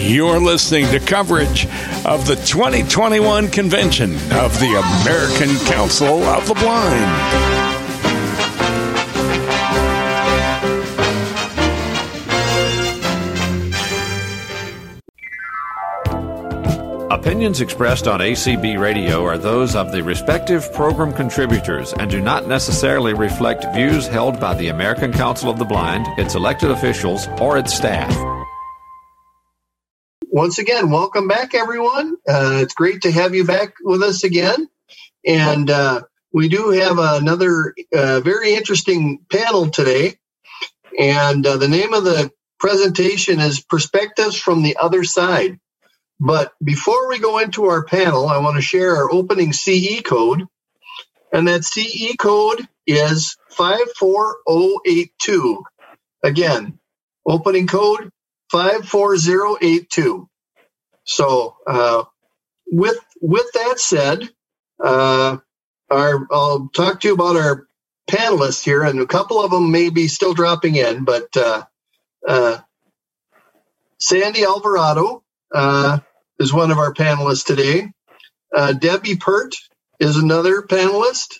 You're listening to coverage of the 2021 convention of the American Council of the Blind. Opinions expressed on ACB Radio are those of the respective program contributors and do not necessarily reflect views held by the American Council of the Blind, its elected officials, or its staff. Once again, welcome back, everyone. Uh, it's great to have you back with us again. And uh, we do have another uh, very interesting panel today. And uh, the name of the presentation is Perspectives from the Other Side. But before we go into our panel, I want to share our opening CE code. And that CE code is 54082. Again, opening code 54082. So, uh, with with that said, uh, our I'll talk to you about our panelists here, and a couple of them may be still dropping in, but uh, uh Sandy Alvarado uh, is one of our panelists today. Uh, Debbie Pert is another panelist.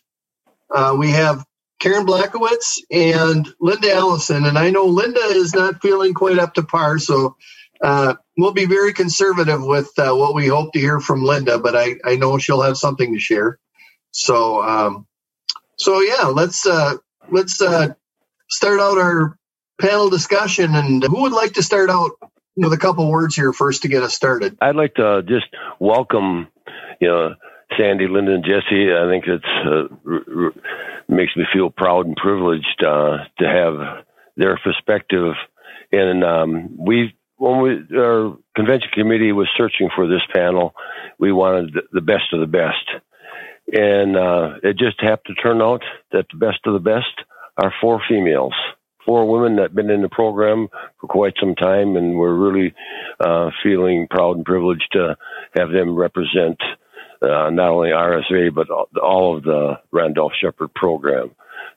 We have Karen Blackowitz and Linda Allison. And I know Linda is not feeling quite up to par, so uh, we'll be very conservative with uh, what we hope to hear from Linda, but I, I know she'll have something to share. So, um, so yeah, let's uh, let's uh, start out our panel discussion. And who would like to start out with a couple words here first to get us started. I'd like to just welcome, you know, Sandy, Linda, and Jesse. I think it's uh, makes me feel proud and privileged uh, to have their perspective. And um, we, when we, our convention committee was searching for this panel, we wanted the best of the best. And uh, it just happened to turn out that the best of the best are four females four women that have been in the program for quite some time, and we're really uh, feeling proud and privileged to have them represent uh, not only RSA but all of the Randolph Sheppard program.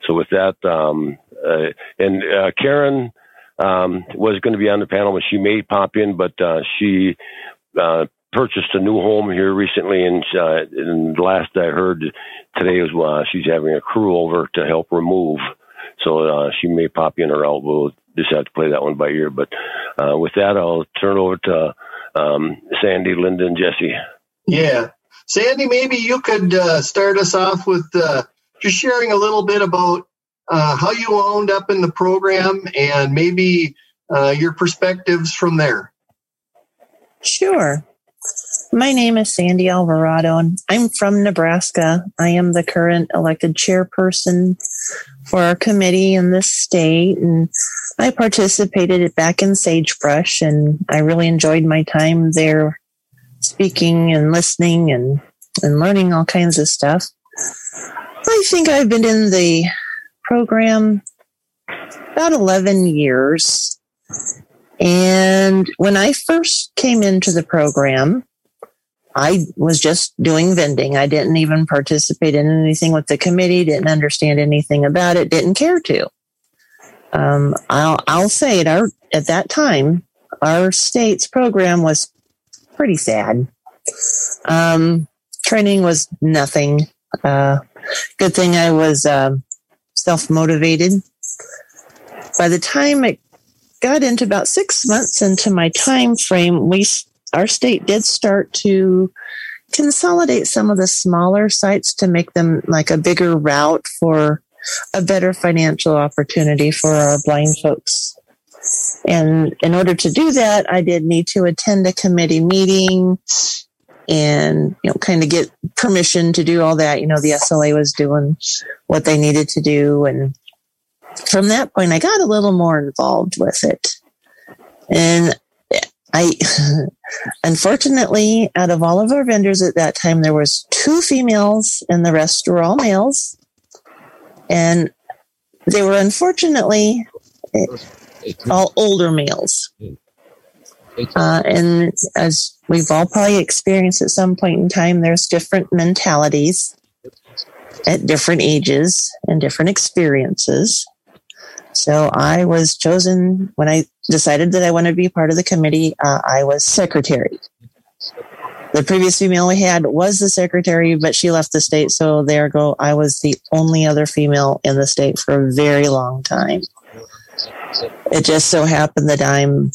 So with that, um, uh, and uh, Karen um, was going to be on the panel, but she may pop in, but uh, she uh, purchased a new home here recently, and, uh, and last I heard today was she's having a crew over to help remove so she may pop in or out. We'll just have to play that one by ear. But with that, I'll turn over to um, Sandy, Linda, and Jesse. Yeah. Sandy, maybe you could uh, start us off with uh, just sharing a little bit about uh, how you wound up in the program and maybe uh, your perspectives from there. Sure. My name is Sandy Alvarado, and I'm from Nebraska. I am the current elected chairperson for our committee in this state, and I participated back in Sagebrush, and I really enjoyed my time there, speaking and listening and and learning all kinds of stuff. I think I've been in the program about 11 years. And when I first came into the program, I was just doing vending. I didn't even participate in anything with the committee, didn't understand anything about it, didn't care to. Um, I'll, I'll say it, our, at that time, our state's program was pretty sad. Um, training was nothing. Uh, good thing I was uh, self motivated. By the time it got into about six months into my time frame, we our state did start to consolidate some of the smaller sites to make them like a bigger route for a better financial opportunity for our blind folks. And in order to do that, I did need to attend a committee meeting and, you know, kind of get permission to do all that. You know, the SLA was doing what they needed to do. And from that point, I got a little more involved with it. And I, unfortunately, out of all of our vendors at that time, there was two females and the rest were all males. And they were unfortunately all older males. Uh, and as we've all probably experienced at some point in time, there's different mentalities at different ages and different experiences. So I was chosen when I decided that I wanted to be part of the committee, uh, I was secretary. The previous female we had was the secretary, but she left the state. So there go. I was the only other female in the state for a very long time. It just so happened that I'm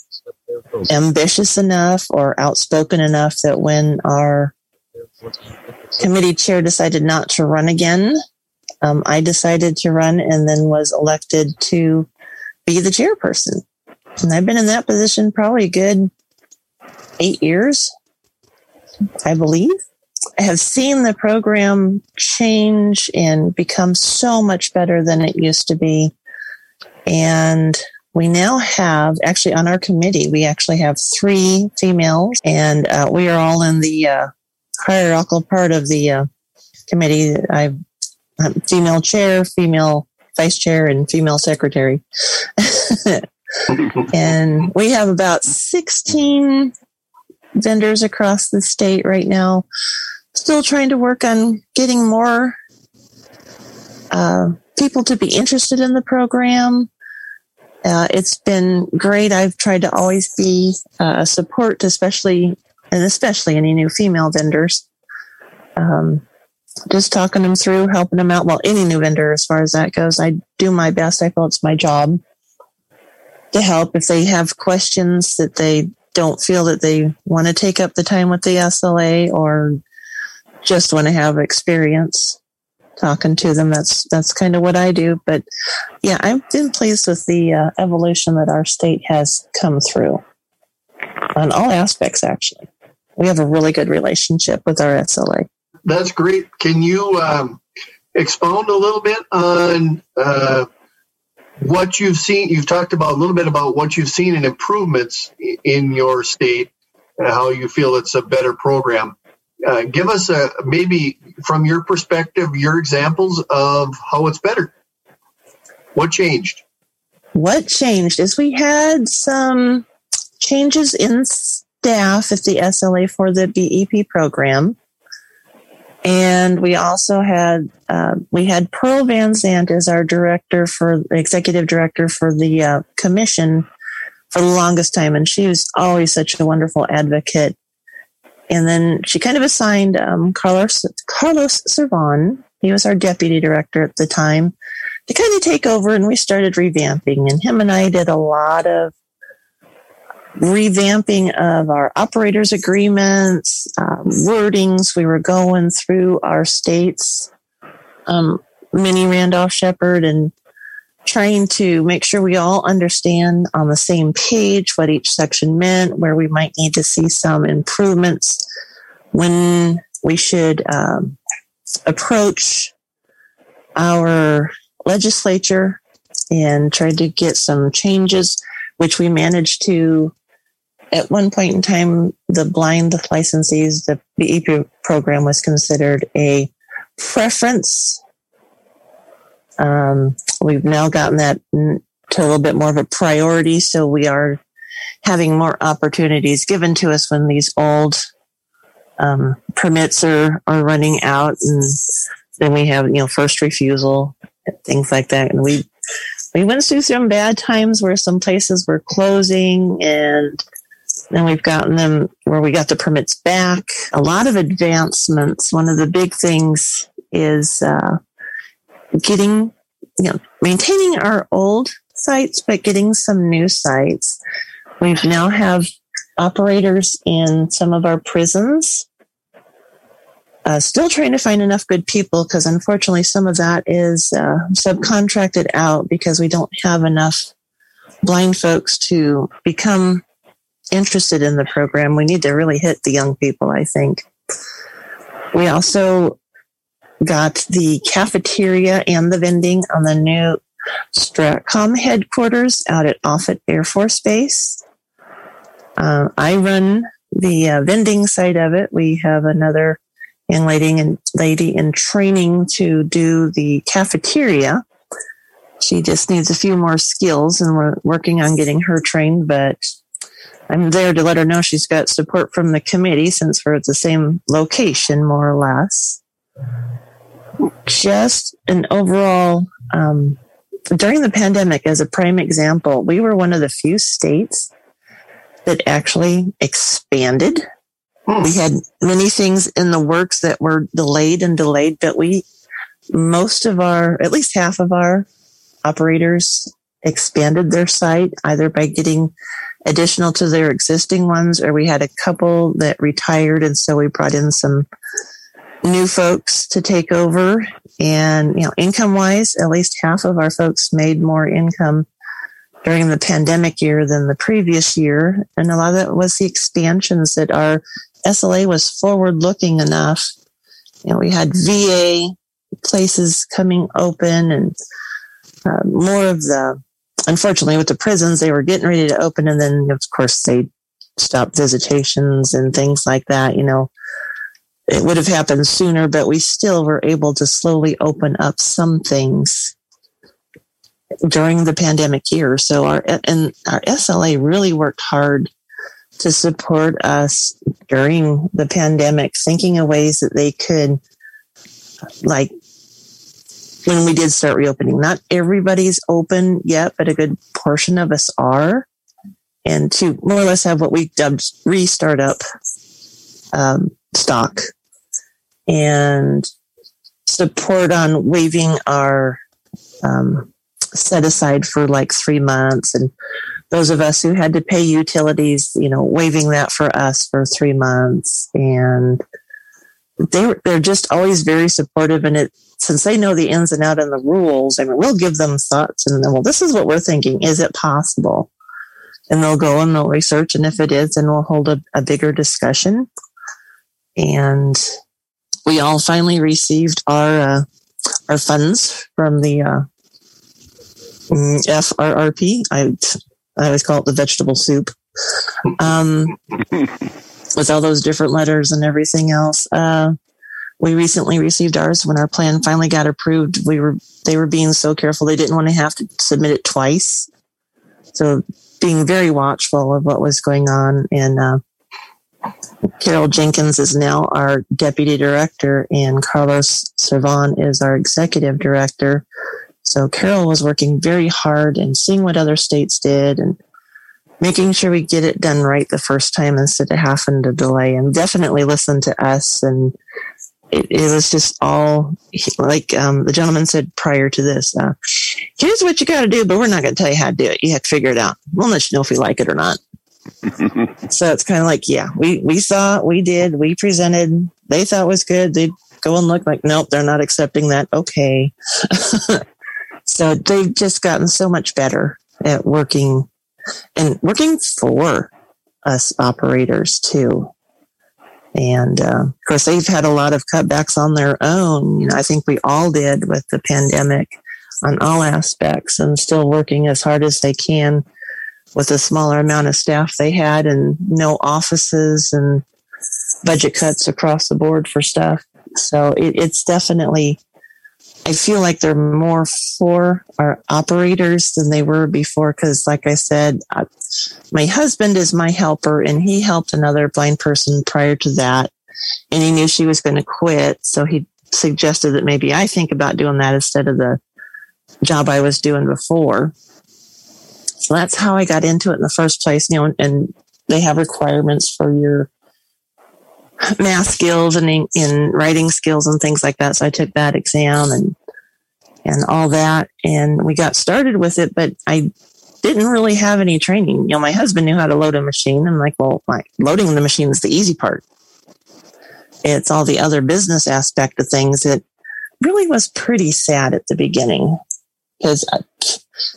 ambitious enough or outspoken enough that when our committee chair decided not to run again, um, I decided to run and then was elected to be the chairperson. And I've been in that position probably a good eight years, I believe. I have seen the program change and become so much better than it used to be. And we now have actually on our committee, we actually have three females, and uh, we are all in the uh, hierarchical part of the uh, committee. I'm female chair, female vice chair, and female secretary. and we have about 16 vendors across the state right now. Still trying to work on getting more uh, people to be interested in the program. Uh, it's been great. I've tried to always be uh, a support, especially and especially any new female vendors. Um, just talking them through, helping them out. Well, any new vendor, as far as that goes, I do my best. I feel it's my job to help if they have questions that they don't feel that they want to take up the time with the SLA or just want to have experience talking to them. That's that's kind of what I do. But yeah, I've been pleased with the uh, evolution that our state has come through on all aspects. Actually, we have a really good relationship with our SLA. That's great. Can you um, expound a little bit on uh, what you've seen? You've talked about a little bit about what you've seen in improvements in your state, and how you feel it's a better program. Uh, give us a maybe from your perspective your examples of how it's better. What changed? What changed is we had some changes in staff at the SLA for the BEP program. And we also had uh, we had Pearl Van Zandt as our director for executive director for the uh, commission for the longest time, and she was always such a wonderful advocate. And then she kind of assigned um, Carlos Carlos Servan. He was our deputy director at the time to kind of take over, and we started revamping. And him and I did a lot of revamping of our operators agreements, um, wordings. We were going through our states, um, mini Randolph Sheppard and trying to make sure we all understand on the same page what each section meant, where we might need to see some improvements, when we should um, approach our legislature and try to get some changes, which we managed to at one point in time, the blind licensees, the BEP program was considered a preference. Um, we've now gotten that to a little bit more of a priority. So we are having more opportunities given to us when these old um, permits are, are running out. And then we have, you know, first refusal, things like that. And we, we went through some bad times where some places were closing and then we've gotten them where we got the permits back. A lot of advancements. One of the big things is uh, getting, you know, maintaining our old sites, but getting some new sites. We've now have operators in some of our prisons. Uh, still trying to find enough good people because unfortunately some of that is uh, subcontracted out because we don't have enough blind folks to become interested in the program, we need to really hit the young people, I think. We also got the cafeteria and the vending on the new Stratcom headquarters out at Offutt Air Force Base. Uh, I run the uh, vending side of it. We have another young lady and lady in training to do the cafeteria. She just needs a few more skills, and we're working on getting her trained. But I'm there to let her know she's got support from the committee since we're at the same location, more or less. Just an overall um, during the pandemic, as a prime example, we were one of the few states that actually expanded. Hmm. We had many things in the works that were delayed and delayed, but we, most of our, at least half of our operators expanded their site either by getting additional to their existing ones or we had a couple that retired and so we brought in some new folks to take over. And you know income wise at least half of our folks made more income during the pandemic year than the previous year. And a lot of that was the expansions that our sla was forward looking enough. You know we had va places coming open and uh, more of the unfortunately with the prisons they were getting ready to open. And then of course they stopped visitations and things like that you know it would have happened sooner but we still were able to slowly open up some things during the pandemic year so our and our sla really worked hard to support us during the pandemic thinking of ways that they could like when we did start reopening. Not everybody's open yet, but a good portion of us are. And to more or less have what we dubbed restart up um, stock and support on waiving our um, set aside for like three months. And those of us who had to pay utilities, you know, waiving that for us for three months. And they they're just always very supportive. And it since they know the ins and out and the rules I mean we'll give them thoughts and then well this is what we're thinking. Is it possible? And they'll go and they'll research. And if it is then we'll hold a, a bigger discussion. And we all finally received our uh, our funds from the uh, mm, FRRP I I always call it the vegetable soup um, with all those different letters and everything else. Uh, we recently received ours when our plan finally got approved. We were they were being so careful they didn't want to have to submit it twice. So being very watchful of what was going on and uh, Carol Jenkins is now our deputy director and Carlos Servan is our executive director. So Carol was working very hard and seeing what other states did and making sure we get it done right the first time instead of having to delay and definitely listen to us. And it, it was just all like um, the gentleman said prior to this uh, here's what you got to do but we're not going to tell you how to do it. You have to figure it out. We'll let you know if we like it or not so it's kind of like yeah we we saw we did we presented. They thought was good. They'd go and look like nope they're not accepting that. Okay. So they've just gotten so much better at working and working for us operators too. And uh, of course, they've had a lot of cutbacks on their own. You know, I think we all did with the pandemic on all aspects, and still working as hard as they can with the smaller amount of staff they had, and no offices and budget cuts across the board for stuff. So it, it's definitely I feel like they're more for our operators than they were before. Cause like I said, uh, my husband is my helper and he helped another blind person prior to that. And he knew she was going to quit. So he suggested that maybe I think about doing that instead of the job I was doing before. So that's how I got into it in the first place. You know, and they have requirements for your math skills and in, in, writing skills and things like that. So I took that exam and and all that, and we got started with it. But I didn't really have any training. You know, my husband knew how to load a machine. I'm like, well, my, loading the machine is the easy part. It's all the other business aspect of things that really was pretty sad at the beginning because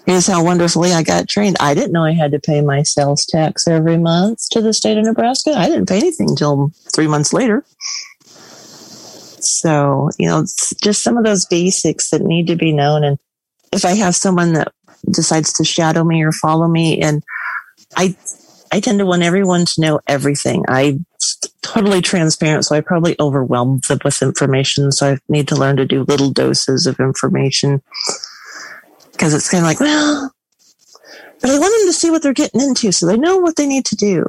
here's how wonderfully I got trained. I didn't know I had to pay my sales tax every month to the state of Nebraska. I didn't pay anything until three months later. So, you know, just some of those basics that need to be known. And if I have someone that decides to shadow me or follow me, and I, I tend to want everyone to know everything. I totally transparent, so I probably overwhelm them with information. So I need to learn to do little doses of information because it's kind of like, well, but I want them to see what they're getting into so they know what they need to do.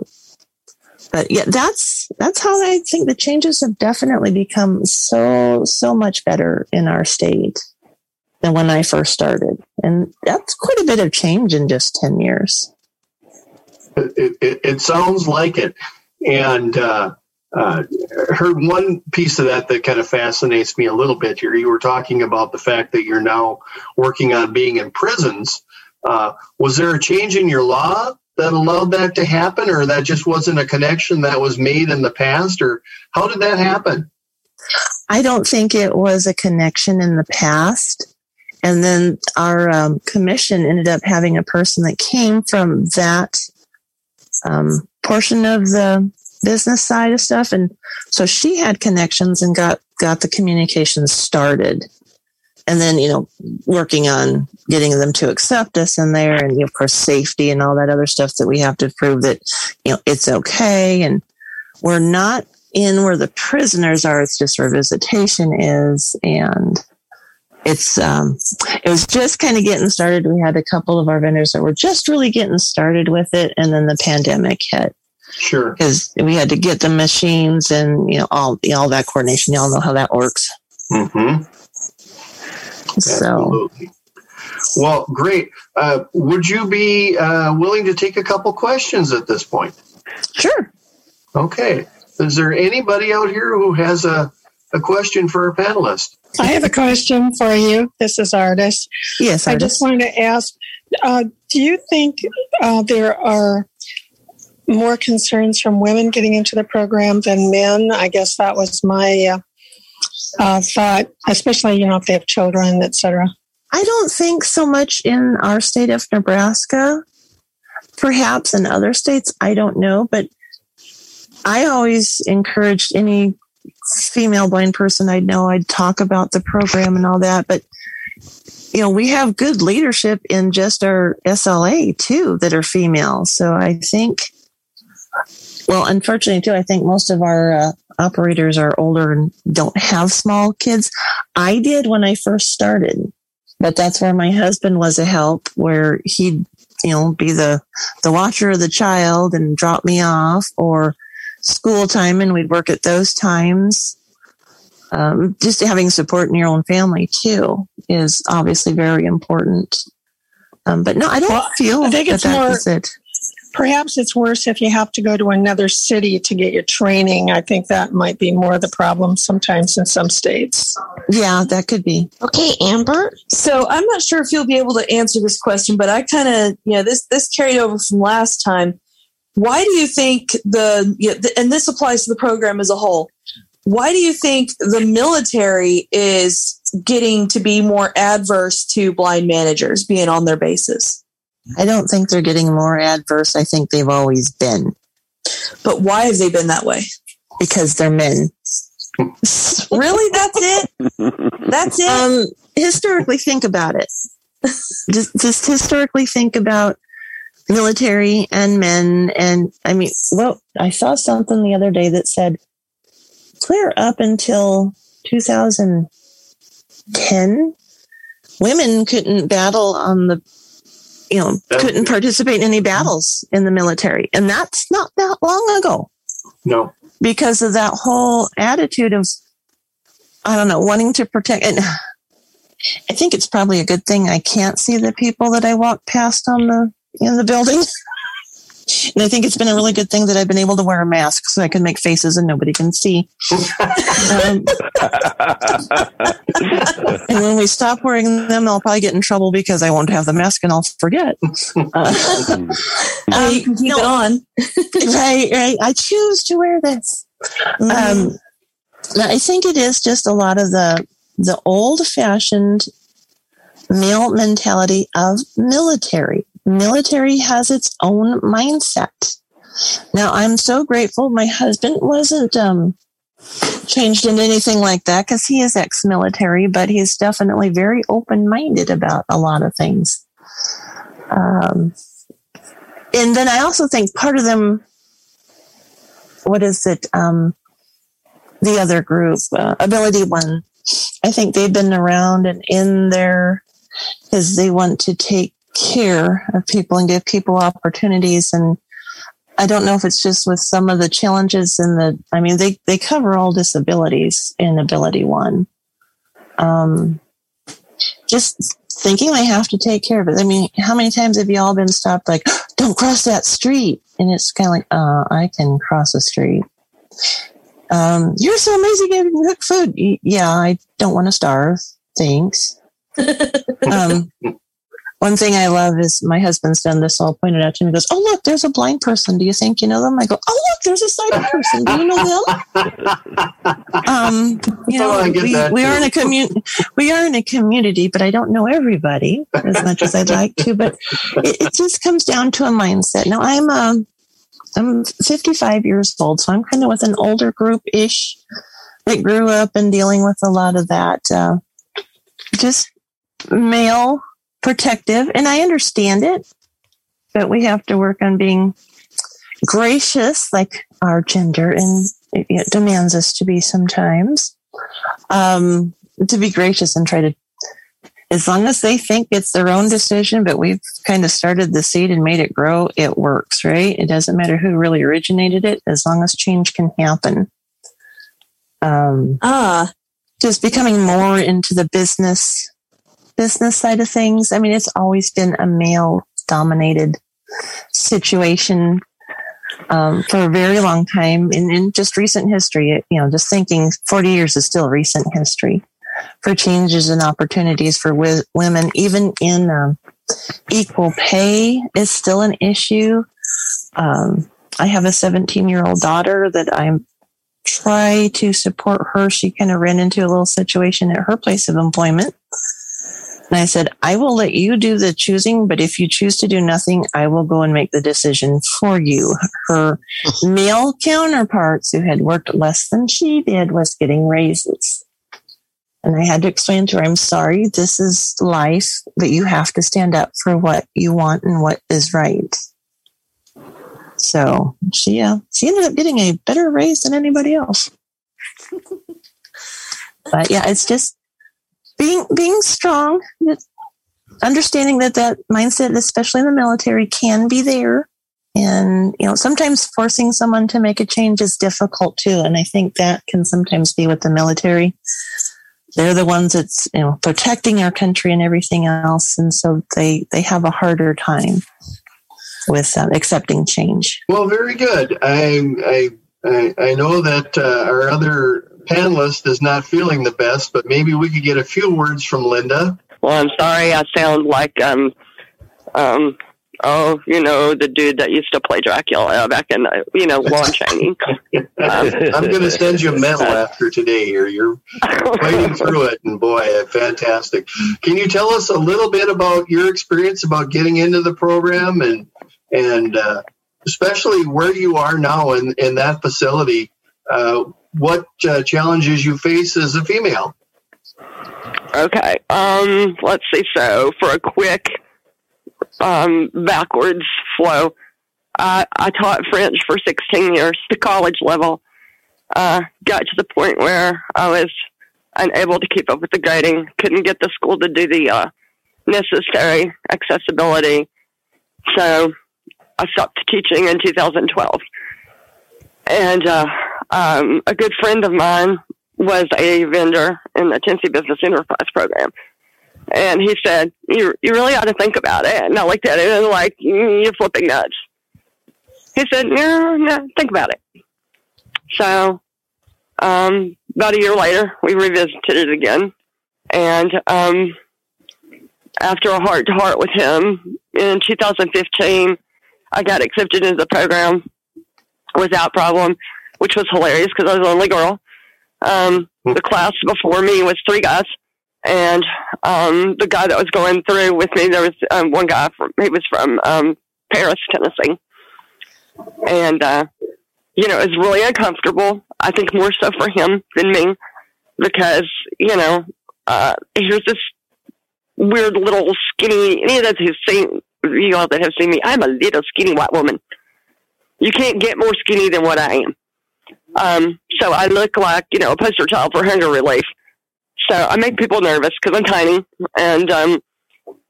But yeah, that's that's how I think the changes have definitely become so so much better in our state. than when I first started. And that's quite a bit of change in just 10 years. It, it, it sounds like it. And uh, uh, heard one piece of that that kind of fascinates me a little bit here. You were talking about the fact that you're now working on being in prisons. Uh, was there a change in your law that allowed that to happen, or that just wasn't a connection that was made in the past, or how did that happen? I don't think it was a connection in the past. And then our um, commission ended up having a person that came from that um, portion of the business side of stuff, and so she had connections and got got the communications started. And then you know, working on getting them to accept us in there, and of course, safety and all that other stuff that we have to prove that you know it's okay, and we're not in where the prisoners are. It's just where visitation is, and it's um, it was just kind of getting started. We had a couple of our vendors that were just really getting started with it, and then the pandemic hit. Sure. Because we had to get the machines and you know all you know, all that coordination. Y'all know how that works. Mm-hmm. So. Absolutely. Well, great. Uh, would you be uh, willing to take a couple questions at this point? Sure. Okay. Is there anybody out here who has a, a question for our panelist? I have a question for you. This is Artis. Yes, I just wanted to ask uh, do you think uh, there are more concerns from women getting into the program than men? I guess that was my uh, uh, thought, especially, you know, if they have children, etc. I don't think so much in our state of Nebraska. Perhaps in other states, I don't know. But I always encouraged any female blind person I'd know, I'd talk about the program and all that. But, you know, we have good leadership in just our SLA too that are female. So I think, well, unfortunately too, I think most of our uh, operators are older and don't have small kids. I did when I first started, but that's where my husband was a help where he'd, you know, be the, the watcher of the child and drop me off or, school time and we'd work at those times. Um, just having support in your own family too is obviously very important. Um, but no, I don't Well, feel I think that it's that more- is it. Perhaps it's worse if you have to go to another city to get your training. I think that might be more of the problem sometimes in some states. Yeah, that could be. Okay, Amber. So I'm not sure if you'll be able to answer this question, but I kind of, you know, this this carried over from last time. Why do you think the, you know, th- and this applies to the program as a whole? Why do you think the military is getting to be more adverse to blind managers being on their bases? I don't think they're getting more adverse. I think they've always been But why have they been that way? because they're men. Really? That's it? That's it? Um, historically, think about it. just, just historically think about military and men. And I mean, well, I saw something the other day that said clear up until 2010, women couldn't battle on the, you know, couldn't participate in any battles in the military. And that's not that long ago No. because of that whole attitude of I don't know, wanting to protect and I think it's probably a good thing I can't see the people that I walk past on the in the building. And I think it's been a really good thing that I've been able to wear a mask so I can make faces and nobody can see. um, and when we stop wearing them, I'll probably get in trouble because I won't have the mask and I'll forget. Uh, Oh, you can keep no. it on. right, right. I choose to wear this. Um, I think it is just a lot of the the old fashioned male mentality of military. Military has its own mindset. Now, I'm so grateful my husband wasn't um, changed into anything like that because he is ex military, but he's definitely very open minded about a lot of things. Um, and then I also think part of them, what is it? Um, the other group, uh, Ability One. I think they've been around and in there because they want to take care of people and give people opportunities. And I don't know if it's just with some of the challenges in the, I mean, they, they cover all disabilities in Ability One. Um, just thinking I have to take care of it. I mean, how many times have you all been stopped like, don't cross that street? And it's kind of like, uh, I can cross a street. Um, you're so amazing at cook food. Yeah, I don't want to starve. Thanks. um, one thing I love is my husband's done this. all pointed point out to him. He goes, "Oh, look, there's a blind person. Do you think you know them?" I go, "Oh, look, there's a sighted person. Do you know them?" um, you know, Oh, we, we are in a community. We are in a community, but I don't know everybody as much as I'd like to. But it, it just comes down to a mindset. Now, I'm um, I'm 55 years old, so I'm kind of with an older group ish that grew up and dealing with a lot of that. Uh, just male protective, and I understand it, but we have to work on being gracious, like our gender, and it, demands us to be sometimes. Um, to be gracious and try to, as long as they think it's their own decision, but we've kind of started the seed and made it grow, it works, right? It doesn't matter who really originated it, as long as change can happen. Um, Ah, just becoming more into the business business side of things. I mean, it's always been a male dominated situation um, for a very long time. And in just recent history, you know, just thinking 40 years is still recent history for changes and opportunities for wi- women, even in um, equal pay is still an issue. Um, I have a 17 year old daughter that I'm try to support her. She kind of ran into a little situation at her place of employment. And I said, I will let you do the choosing, but if you choose to do nothing, I will go and make the decision for you. Her male counterparts who had worked less than she did was getting raises. And I had to explain to her, I'm sorry, this is life, but you have to stand up for what you want and what is right. So she, uh, she ended up getting a better raise than anybody else. but yeah, it's just being being strong, understanding that that mindset, especially in the military, can be there. And you know, sometimes forcing someone to make a change is difficult too. And I think that can sometimes be with the military. They're the ones that's you know protecting our country and everything else, and so they they have a harder time with uh, accepting change. Well, very good. I I I, I know that uh, our other panelist is not feeling the best, but maybe we could get a few words from Linda. Well, I'm sorry. I sound like um, um, oh, you know, the dude that used to play Dracula back in, uh, you know, Lon Chaney. I'm going to send you a medal after today. Here, you're fighting through it, and boy, fantastic. Can you tell us a little bit about your experience about getting into the program and and uh, especially where you are now in in that facility? Uh, what uh, challenges you face as a female? Okay. Um, let's see. So, for a quick um, backwards flow, I, I taught French for 16 years, the college level. Uh, got to the point where I was unable to keep up with the grading, couldn't get the school to do the uh, necessary accessibility. So, I stopped teaching in 2012. And uh, um, a good friend of mine was a vendor in the Tennessee Business Enterprise Program. And he said, you, you really ought to think about it. And I looked at it and like, "Mm, you're flipping nuts. He said, no, no, think about it. So, um, about a year later, we revisited it again. And um, after a heart to heart with him in 2015, I got accepted into the program without problem, which was hilarious because I was the only girl. Um, the class before me was three guys, and um, the guy that was going through with me, there was um, one guy from he was from um, Paris, Tennessee, and uh, you know it was really uncomfortable. I think more so for him than me because you know uh, here's this weird little skinny. Any of those who've seen you all that have seen me, I'm a little skinny white woman. You can't get more skinny than what I am. Um, so I look like, you know, a poster child for hunger relief. So I make people nervous because I'm tiny and, um,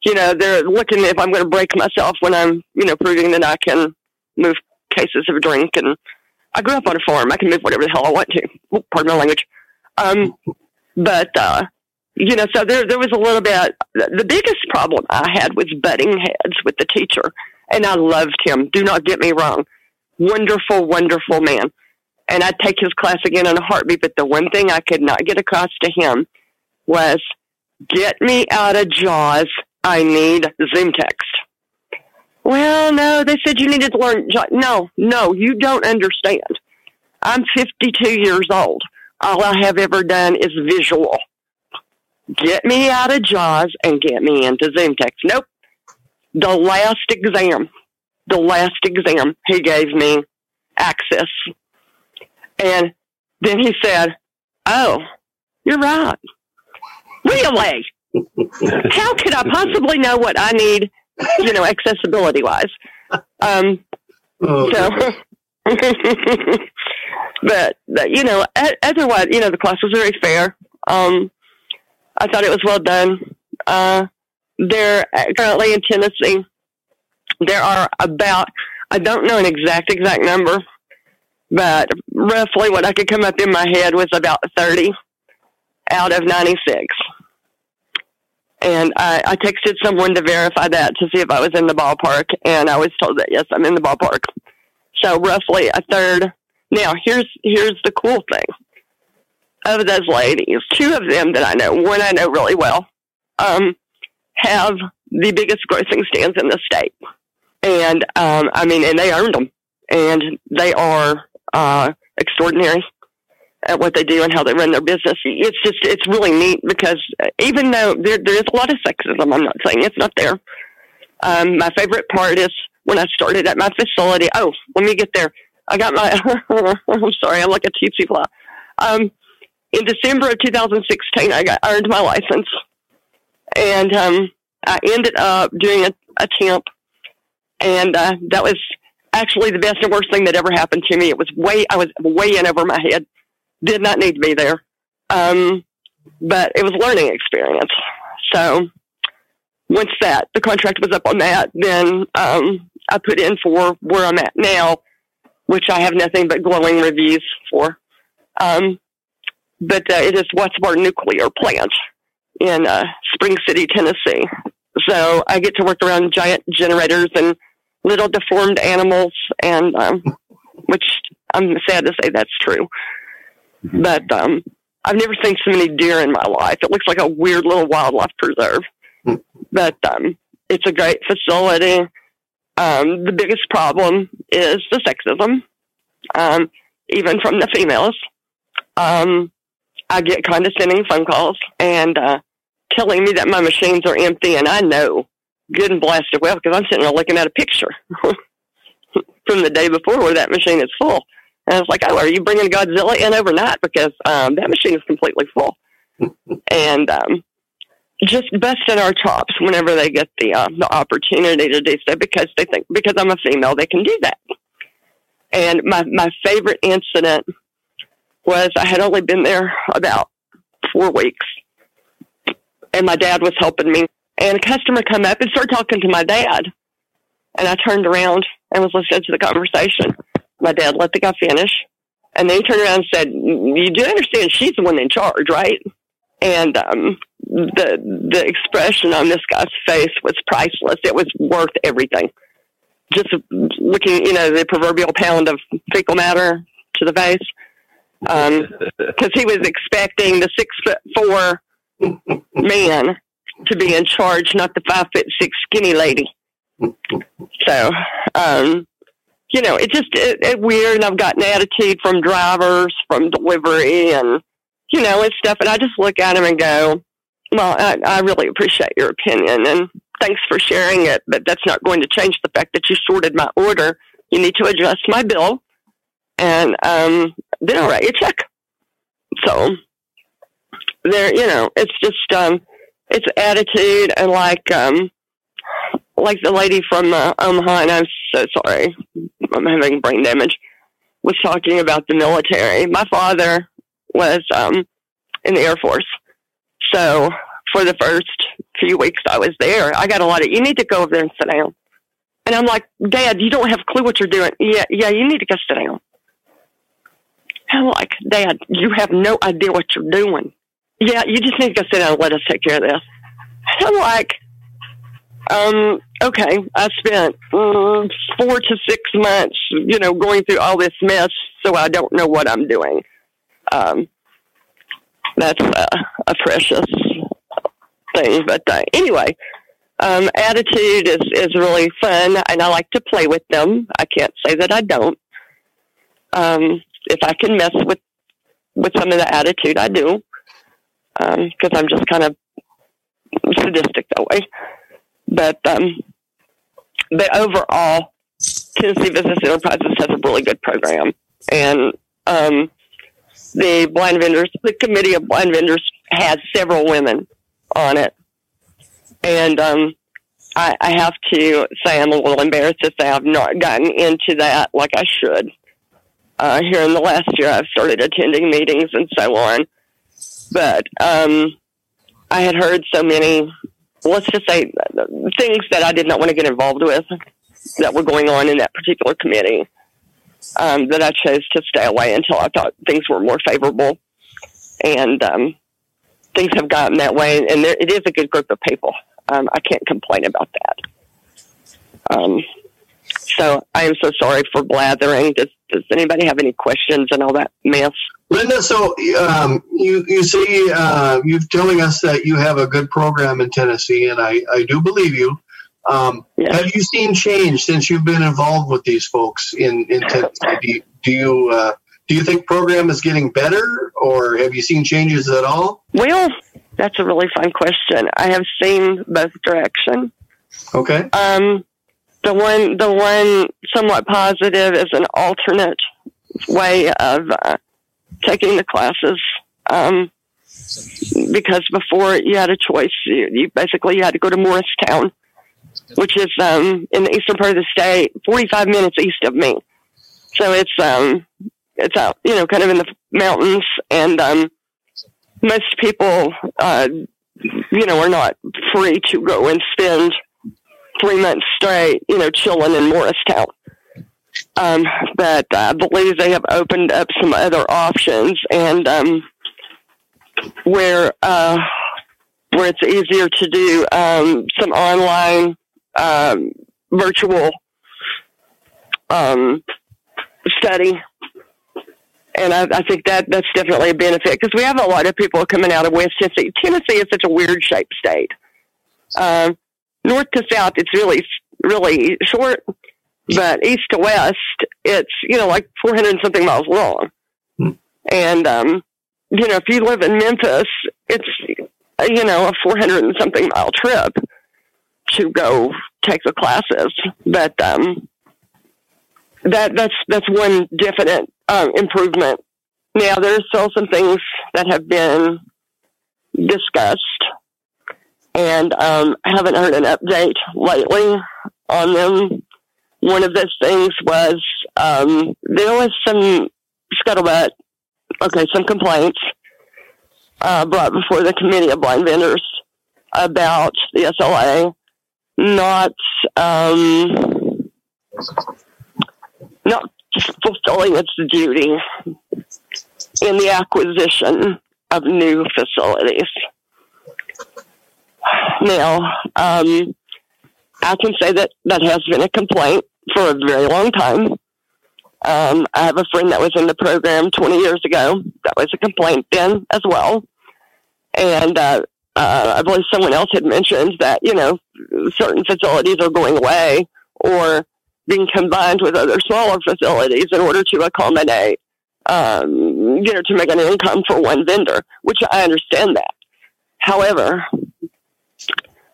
you know, they're looking if I'm going to break myself when I'm, you know, proving that I can move cases of drink. And I grew up on a farm. I can move whatever the hell I want to. Oop, Pardon my language. Um, but, uh, you know, so there there was a little bit. The biggest problem I had was butting heads with the teacher, and I loved him. Do not get me wrong, wonderful, wonderful man, and I'd take his class again in a heartbeat. But the one thing I could not get across to him was, "Get me out of JAWS. I need ZoomText." Well, no, they said you needed to learn. No, no, you don't understand. I'm 52 years old. All I have ever done is visual get me out of JAWS and get me into ZoomText. Nope. The last exam, the last exam, he gave me access. And then he said, Oh, you're right. Really? How could I possibly know what I need, you know, accessibility wise? Um, oh, so, but, but, you know, otherwise, you know, the class was very fair. Um, I thought it was well done. Uh, they're currently in Tennessee. There are about, I don't know an exact, exact number, but roughly what I could come up in my head was about 30 out of 96. And I, I texted someone to verify that to see if I was in the ballpark, and I was told that yes, I'm in the ballpark. So roughly a third. Now here's here's the cool thing of those ladies, two of them that I know, one I know really well, um, have the biggest grossing stands in the state. And, um, I mean, and they earned them. And they are, uh, extraordinary at what they do and how they run their business. It's just, it's really neat because even though there, there is a lot of sexism, I'm not saying it's not there. Um, my favorite part is when I started at my facility. Oh, let me get there. I got my, I'm sorry, I'm like a tsetse fly. Um, in December of 2016, I got earned my license, and um, I ended up doing a, a temp, and uh, that was actually the best and worst thing that ever happened to me. It was way I was way in over my head. Did not need to be there, um, but it was a learning experience. So once that the contract was up on that, then um, I put in for where I'm at now, which I have nothing but glowing reviews for. Um, but uh, it is Watts-Bar Nuclear Plant in uh, Spring City, Tennessee. So I get to work around giant generators and little deformed animals, and um, which I'm sad to say that's true. But um, I've never seen so many deer in my life. It looks like a weird little wildlife preserve. but um, it's a great facility. Um, the biggest problem is the sexism, um, even from the females. Um, I get condescending phone calls and uh, telling me that my machines are empty, and I know good and blasted well because I'm sitting there looking at a picture from the day before where that machine is full. And I was like, "Oh, are you bringing Godzilla in overnight because um, that machine is completely full?" and um, just busting our chops whenever they get the uh, the opportunity to do so because they think because I'm a female they can do that. And my my favorite incident was I had only been there about four weeks, and my dad was helping me. And a customer come up and started talking to my dad, and I turned around and was listening to the conversation. My dad let the guy finish, and then he turned around and said, "You do understand she's the one in charge, right?" And um, the the expression on this guy's face was priceless. It was worth everything. Just looking, you know, the proverbial pound of fecal matter to the face because um, he was expecting the six foot four man to be in charge, not the five foot six skinny lady. So, um, you know, it just it, it weird. And I've gotten attitude from drivers, from delivery, and you know, and stuff. And I just look at them and go, "Well, I, I really appreciate your opinion, and thanks for sharing it, but that's not going to change the fact that you sorted my order. You need to adjust my bill." And um, they don't write you a check. So there, you know, it's just um, it's attitude and like um, like the lady from uh, Omaha, and I'm so sorry, I'm having brain damage. Was talking about the military. My father was um, in the Air Force, so for the first few weeks I was there, I got a lot of. You need to go over there and sit down. And I'm like, Dad, you don't have a clue what you're doing. Yeah, yeah, you need to go sit down. I'm like, Dad, you have no idea what you're doing. Yeah, you just need to go sit down and let us take care of this. I'm like, um, okay, I spent um, four to six months, you know, going through all this mess, so I don't know what I'm doing. Um, that's uh, a precious thing. But uh, anyway, um, attitude is, is really fun, and I like to play with them. I can't say that I don't. Um, if I can mess with with some of the attitude, I do, because um, I'm just kind of sadistic that way. But um, but overall, Tennessee Business Enterprises has a really good program, and um, the blind vendors, the committee of blind vendors, has several women on it, and um, I, I have to say I'm a little embarrassed to say I've not gotten into that like I should. Uh, here in the last year, I've started attending meetings and so on, but um, I had heard so many let's just say things that I did not want to get involved with that were going on in that particular committee um, that I chose to stay away until I thought things were more favorable. And um, things have gotten that way, and there, it is a good group of people. Um, I can't complain about that. Um, so I am so sorry for blathering. Does anybody have any questions and all that mess? Linda, so um, you you say uh, you're telling us that you have a good program in Tennessee, and I, I do believe you. Um, yeah. Have you seen change since you've been involved with these folks in in Tennessee? Do you do you, uh, do you think program is getting better, or have you seen changes at all? Well, that's a really fun question. I have seen both direction. Okay. Um, the one the one somewhat positive is an alternate way of uh, taking the classes. Um, because before you had a choice, you, you, basically you had to go to Morristown, which is um, in the eastern part of the state, 45 minutes east of me. So it's um, it's out, you know, kind of in the mountains, and um, most people, uh, you know, are not free to go and spend three months straight, you know, chilling in Morristown. Um, but I believe they have opened up some other options and um, where uh, where it's easier to do um, some online um, virtual um, study. And I, I think that that's definitely a benefit because we have a lot of people coming out of West Tennessee. Tennessee is such a weird shaped state. Um, north to south, it's really, really short but east to west, it's, you know, like 400 something miles long. And, um, you know, if you live in Memphis, it's, you know, a 400 and something mile trip to go take the classes. But, um, that, that's, that's one definite, um, improvement. Now, there's still some things that have been discussed and, um, I haven't heard an update lately on them one of those things was um, there was some scuttlebutt, okay, some complaints uh, brought before the committee of blind vendors about the SLA not um, not fulfilling its duty in the acquisition of new facilities. Now, um, I can say that that has been a complaint for a very long time. Um, I have a friend that was in the program 20 years ago. That was a complaint then as well. And uh, uh, I believe someone else had mentioned that, you know, certain facilities are going away or being combined with other smaller facilities in order to accommodate, um, you know, to make an income for one vendor, which I understand that. However,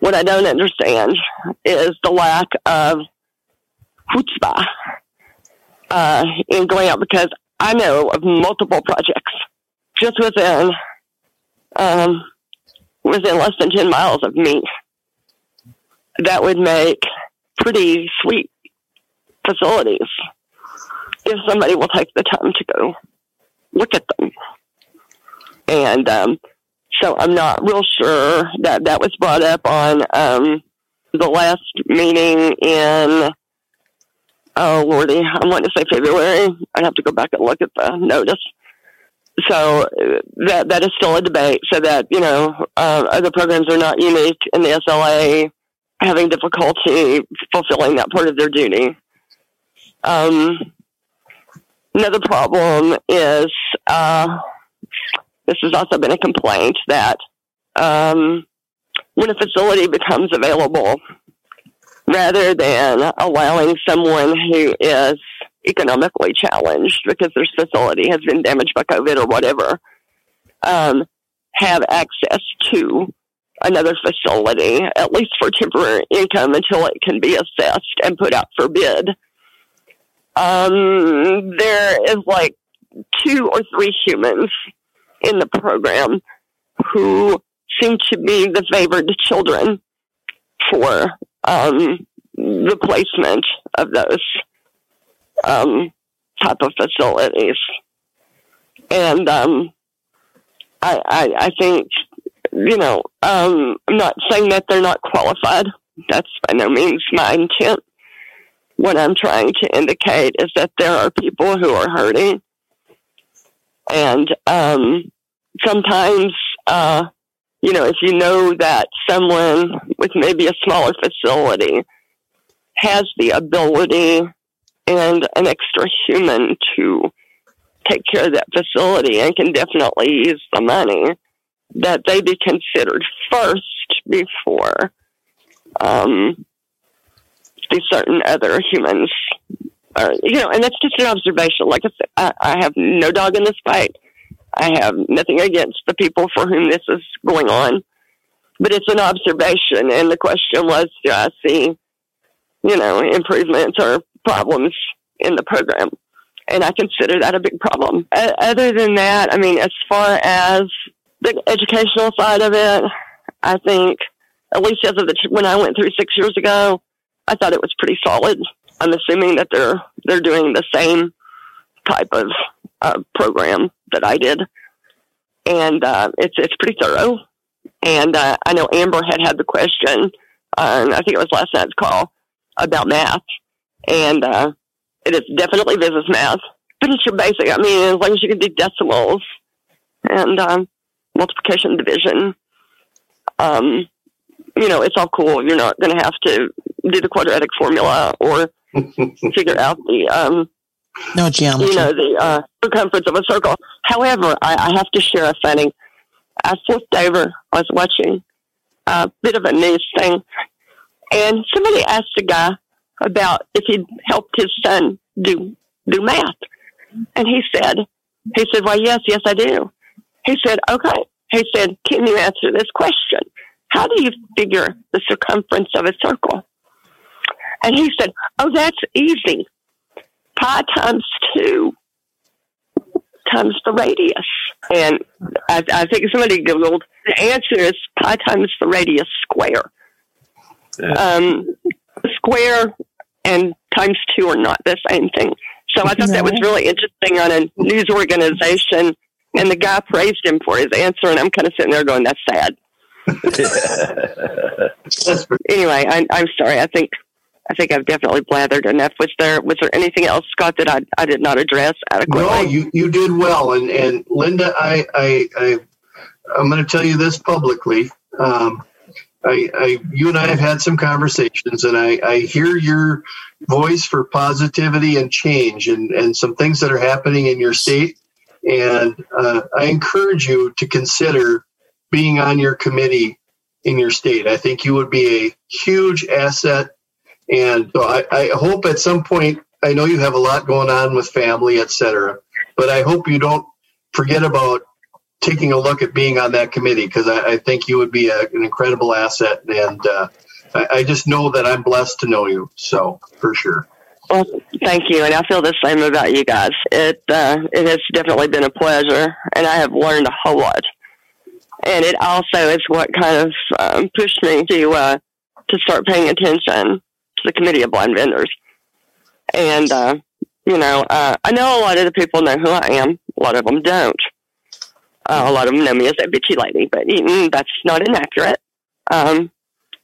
what I don't understand is the lack of chutzpah uh, in going out because I know of multiple projects just within um, within less than ten miles of me that would make pretty sweet facilities if somebody will take the time to go look at them. And um, so I'm not real sure that that was brought up on um, the last meeting in oh lordy, I want to say February. I'd have to go back and look at the notice. so uh, that that is still a debate. So that you know, uh, other programs are not unique in the SLA having difficulty fulfilling that part of their duty. Um, another problem is uh, this has also been a complaint that um, when a facility becomes available, rather than allowing someone who is economically challenged because their facility has been damaged by COVID or whatever, um, have access to another facility, at least for temporary income until it can be assessed and put out for bid. Um, there is like two or three humans in the program who seem to be the favored children for um, the placement of those um, type of facilities. And um, I, I, I think, you know, um, I'm not saying that they're not qualified. That's by no means my intent. What I'm trying to indicate is that there are people who are hurting. And um, sometimes, uh, you know, if you know that someone with maybe a smaller facility has the ability and an extra human to take care of that facility and can definitely use the money, that they be considered first before um, these certain other humans. Are, you know, and that's just an observation. Like I said, I, I have no dog in this fight. I have nothing against the people for whom this is going on, but it's an observation. And the question was, do I see, you know, improvements or problems in the program? And I consider that a big problem. Uh, other than that, I mean, as far as the educational side of it, I think, at least as of the, when I went through six years ago, I thought it was pretty solid. I'm assuming that they're they're doing the same type of uh, program that I did, and uh, it's it's pretty thorough. And uh, I know Amber had had the question, uh, I think it was last night's call about math, and uh, it is definitely business math, but it's your basic. I mean, as long as you can do decimals and um, multiplication, division, um, you know, it's all cool. You're not going to have to do the quadratic formula or figure out the um, no geometry. You know, the uh, circumference of a circle. However, I, I have to share a funny. I flipped over. I was watching a bit of a news thing, and somebody asked a guy about if he'd helped his son do do math, and he said, he said, "Well, yes, yes, I do." He said, "Okay." He said, "Can you answer this question? How do you figure the circumference of a circle?" And he said, "Oh, that's easy pi times two times the radius. And I, I think somebody Googled the answer is pi times the radius square. Yeah. Um, square and times two are not the same thing. So I thought that was really interesting on a news organization. And the guy praised him for his answer, and I'm kind of sitting there going, "That's sad." anyway, I, I'm sorry. I think I think I've definitely blathered enough. Was there was there anything else, Scott, that I, I did not address adequately? No, you, you did well. And and Linda, I I, I I'm going to tell you this publicly. Um, I, I, you and I have had some conversations, and I, I hear your voice for positivity and change, and, and some things that are happening in your state. And uh, I encourage you to consider being on your committee in your state. I think you would be a huge asset and so I, I hope at some point, I know you have a lot going on with family, et cetera, but I hope you don't forget about taking a look at being on that committee because I, I, think you would be a, an incredible asset. And uh, I, I, just know that I'm blessed to know you. So for sure. Well, thank you, and I feel the same about you guys. It uh, it has definitely been a pleasure, and I have learned a whole lot. And it also is what kind of um, pushed me to uh, to start paying attention to the Committee of Blind Vendors. And, uh, you know, uh, I know a lot of the people know who I am. A lot of them don't. Uh, a lot of them know me as a bitchy lady, but mm, that's not inaccurate. Um,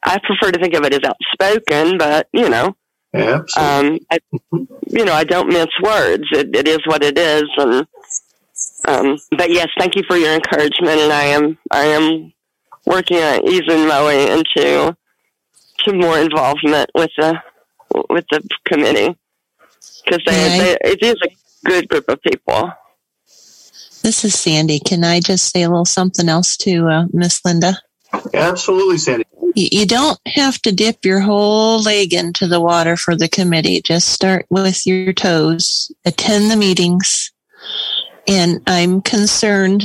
I prefer to think of it as outspoken, but, you know, um, I, you know, I don't mince words. It, it is what it is. And Um, but yes, thank you for your encouragement, and I am I am working on easing my way into to more involvement with the with the committee because they, they, it is a good group of people. This is Sandy. Can I just say a little something else to uh, Miss Linda? Absolutely, Sandy. You, you don't have to dip your whole leg into the water for the committee. Just start with your toes, attend the meetings. And I'm concerned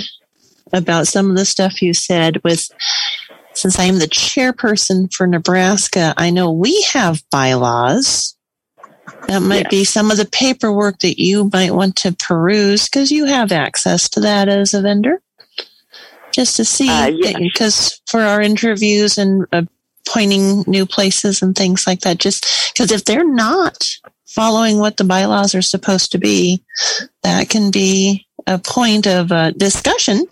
about some of the stuff you said with since I'm the chairperson for Nebraska, I know we have bylaws. That might be some of the paperwork that you might want to peruse because you have access to that as a vendor. Just to see, Uh, because for our interviews and uh, pointing new places and things like that, just because if they're not following what the bylaws are supposed to be, that can be a point of uh, discussion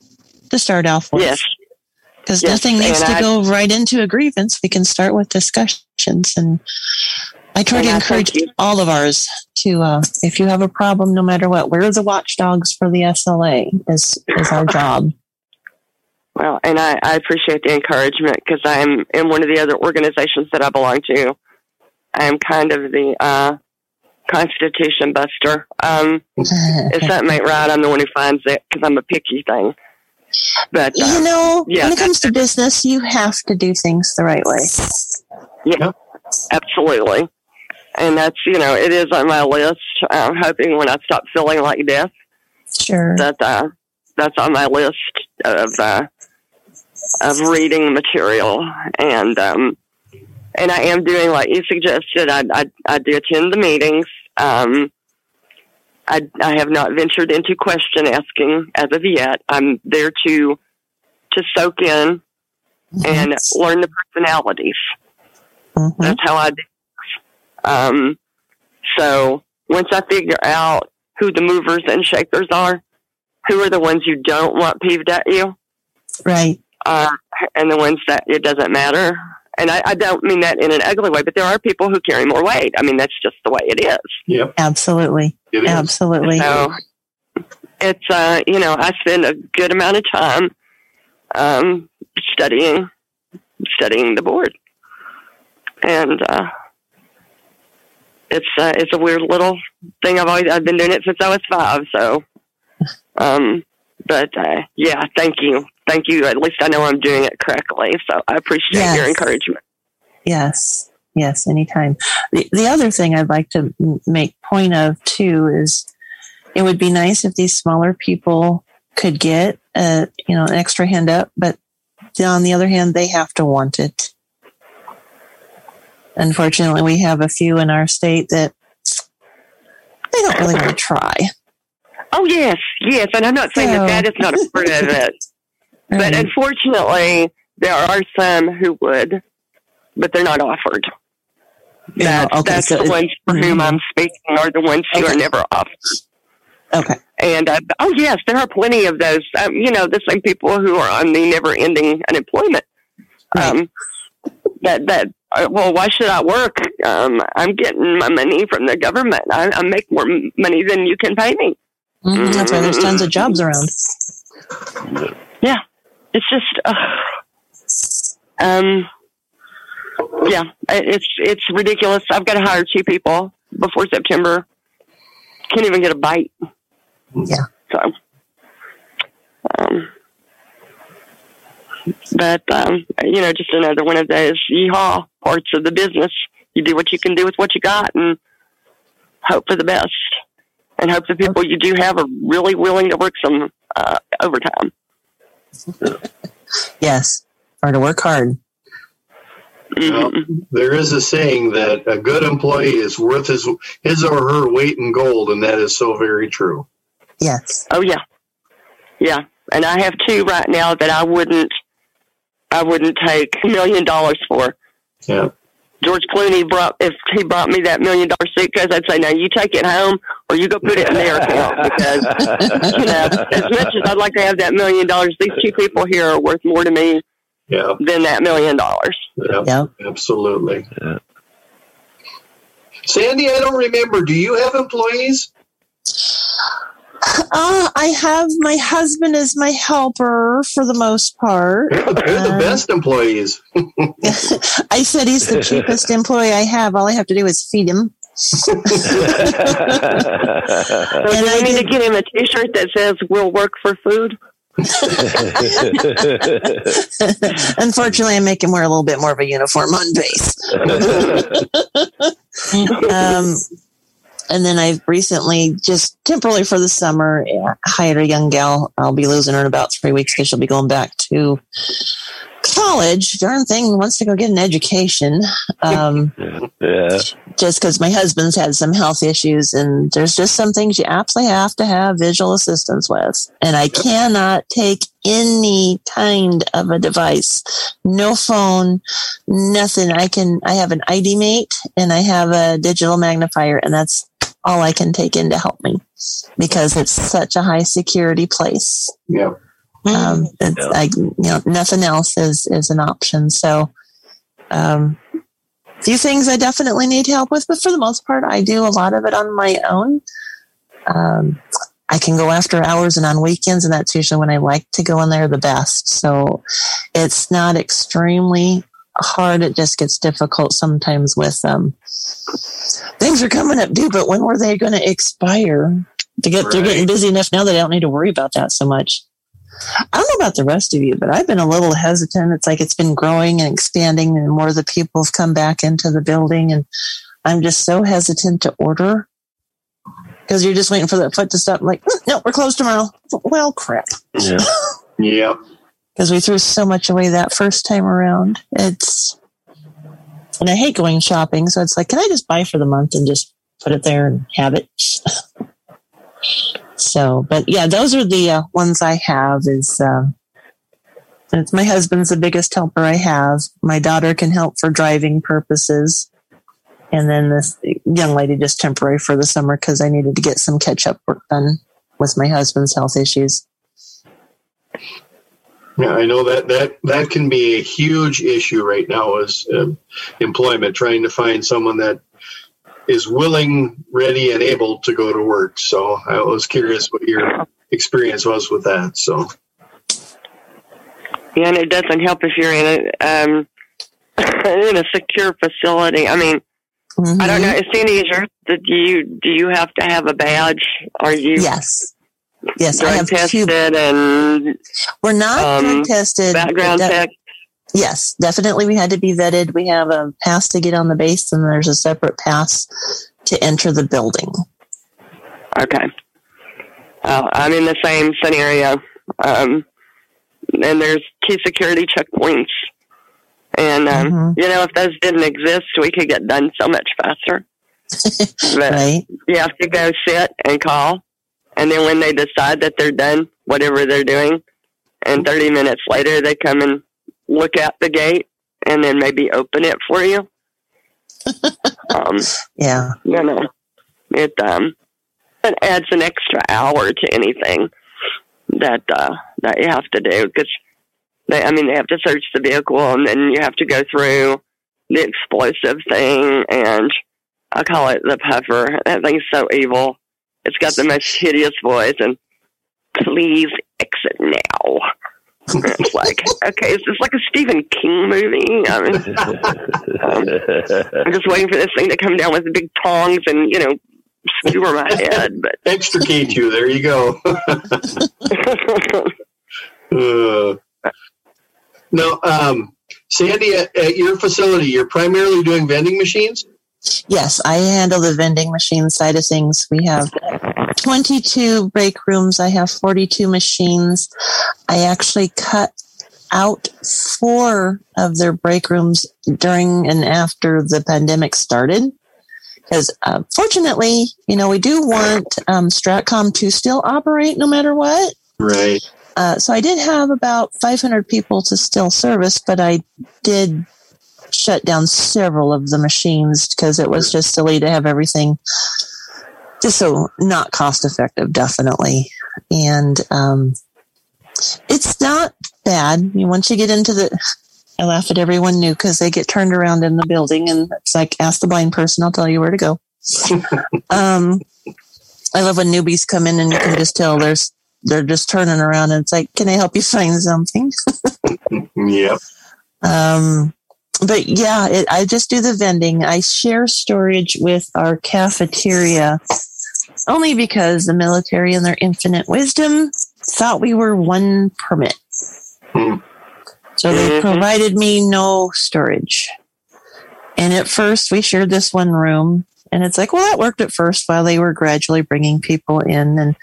to start off with. Yes. Because Yes, nothing needs to I- go right into a grievance. We can start with discussions. And I try And to I encourage all of ours to, uh, if you have a problem, no matter what, we're the watchdogs for the SLA is, is our job. Well, and I, I appreciate the encouragement because I'm in one of the other organizations that I belong to. I am kind of the uh, Constitution buster. Um, if something ain't right, I'm the one who finds it because I'm a picky thing. But uh, you know, yeah, when it comes to business, you have to do things the right way. Yeah, absolutely. And that's, you know, it is on my list. I'm hoping when I stop feeling like death Sure. that uh, that's on my list of uh, of reading material and um, and I am doing like you suggested. I I, I do attend the meetings. Um, I I have not ventured into question asking as of yet. I'm there to to soak in and learn the personalities. Mhm. That's how I do. Um, so once I figure out who the movers and shakers are, who are the ones you don't want peeved at you, Right. uh, and the ones that it doesn't matter. And I, I don't mean that in an ugly way, but there are people who carry more weight. I mean, that's just the way it is. Yep, Absolutely. it is. Absolutely. So it's, uh, you know, I spend a good amount of time um, studying studying the board, and uh, it's uh, it's a weird little thing. I've always I've been doing it since I was five. So, um, but uh, yeah, thank you, thank you. At least I know I'm doing it correctly. So I appreciate your encouragement. Yes, yes, anytime. The, the other thing I'd like to m- make point of too is it would be nice if these smaller people could get a you know an extra hand up, but on the other hand, they have to want it. Unfortunately, we have a few in our state that they don't really want to try. Oh yes, yes, and I'm not saying So- that that is not a part of it. But unfortunately, there are some who would, but they're not offered. That's, okay, that's so the ones for whom Mhm. I'm speaking are the ones who Okay. are never offered. okay. And uh, oh yes, there are plenty of those. Um, you know, the same people who are on the never-ending unemployment. Um, that that uh, well, why should I work? Um, I'm getting my money from the government. I, I make more money than you can pay me. Mhm, That's why there's tons of jobs around. Yeah, it's just, uh, um, yeah, it's it's ridiculous. I've got to hire two people before September. Can't even get a bite. Yeah. So, um, but um, you know, just another one of those yeehaw parts of the business. You do what you can do with what you got, and hope for the best, and hope the people you do have are really willing to work some uh, overtime. Yes, or to work hard. Well, there is a saying that a good employee is worth his his or her weight in gold, and that is so very true. Yes. Oh yeah, yeah. And I have two right now that I wouldn't, I wouldn't take a million dollars for. Yeah, George Clooney brought if he brought me that million dollar suitcase, I'd say, "Now you take it home, or you go put it in their account." Because you know, as much as I'd like to have that million dollars, these two people here are worth more to me yeah, than that million dollars. yeah, Yep. absolutely. Yeah. Sandy, I don't remember. Do you have employees? Uh, I have my husband as my helper for the most part. They're, they're the Uh, best employees. I said he's the cheapest employee I have. All I have to do is feed him. So And do I we need to get him a T-shirt that says "We'll work for food"? Unfortunately, I make him wear a little bit more of a uniform on base. Um, and then I've recently, just temporarily for the summer, hired a young gal. I'll be losing her in about three weeks because she'll be going back to college. Darn thing wants to go get an education. Um, yeah. just because my husband's had some health issues and there's just some things you absolutely have to have visual assistance with. And I cannot take any kind of a device, no phone, nothing. I can, I have an ID mate and I have a digital magnifier and that's all I can take in to help me because it's such a high security place. Yeah. Um, it's Yeah. like, you know, nothing else is, is an option. So, um, a few things I definitely need help with, but for the most part, I do a lot of it on my own. Um, I can go after hours and on weekends, and that's usually when I like to go in there the best. So it's not extremely hard. It just gets difficult sometimes with um, things are coming up due, but when were they going to expire? To get, they're getting busy enough now that I don't need to worry about that so much. I don't know about the rest of you, but I've been a little hesitant. It's like it's been growing and expanding, and more of the people have come back into the building, and I'm just so hesitant to order because you're just waiting for that foot to stop. Like, "Mm, no, we're closed tomorrow. Well, crap, Yeah. Yeah. because we threw so much away that first time around. It's and I hate going shopping, so it's like, can I just buy for the month and just put it there and have it? so, but yeah, those are the uh, ones I have. Is uh, it's my husband's the biggest helper I have. My daughter can help for driving purposes, and then this young lady just temporary for the summer because I needed to get some catch up work done with my husband's health issues. Yeah, I know that that that can be a huge issue right now is um, employment, trying to find someone that is willing, ready, and able to go to work. So I was curious what your experience was with that. So Yeah, and it doesn't help if you're in a um, in a secure facility. I mean, I don't know. Is Sandy, is your, do you do you have to have a badge? Are you Yes. Yes, I have tested two. and We're not um, drug tested. background check? Yes, definitely. We had to be vetted. We have a pass to get on the base, and there's a separate pass to enter the building. Okay. Uh, I'm in the same scenario. Um, and there's key security checkpoints. And, um, Mhm. you know, if those didn't exist, we could get done so much faster. But Right? you have to go sit and call. And then when they decide that they're done, whatever they're doing, and 30 minutes later, they come and look at the gate and then maybe open it for you. um, Yeah. you know, it um, it adds an extra hour to anything that uh, that you have to do because they, I mean, they have to search the vehicle and then you have to go through the explosive thing and I call it the puffer. That thing's so evil. It's got the most hideous voice and please exit now. It's like, okay, is this like a Stephen King movie? I mean, I'm just waiting for this thing to come down with big tongs and, you know, skewer my head. But extricate you. There you go. Uh, now, um, Sandy, at, at your facility, you're primarily doing vending machines. Yes, I handle the vending machine side of things. We have 22 break rooms. I have 42 machines. I actually cut out four of their break rooms during and after the pandemic started. Because uh, fortunately, you know, we do want um, Stratcom to still operate no matter what. Right. Uh, so I did have about 500 people to still service, but I did shut down several of the machines because it was just silly to have everything just so not cost effective, definitely. And um, it's not bad. I mean, once you get into the, I laugh at everyone new because they get turned around in the building and it's like, ask the blind person, I'll tell you where to go. um, I love when newbies come in and you can just tell there's they're just turning around and it's like, can I help you find something? yep. Um, but yeah, it, I just do the vending. I share storage with our cafeteria only because the military and their infinite wisdom thought we were one permit. So they Mhm. provided me no storage. And at first, we shared this one room. And it's like, well, that worked at first while they were gradually bringing people in. And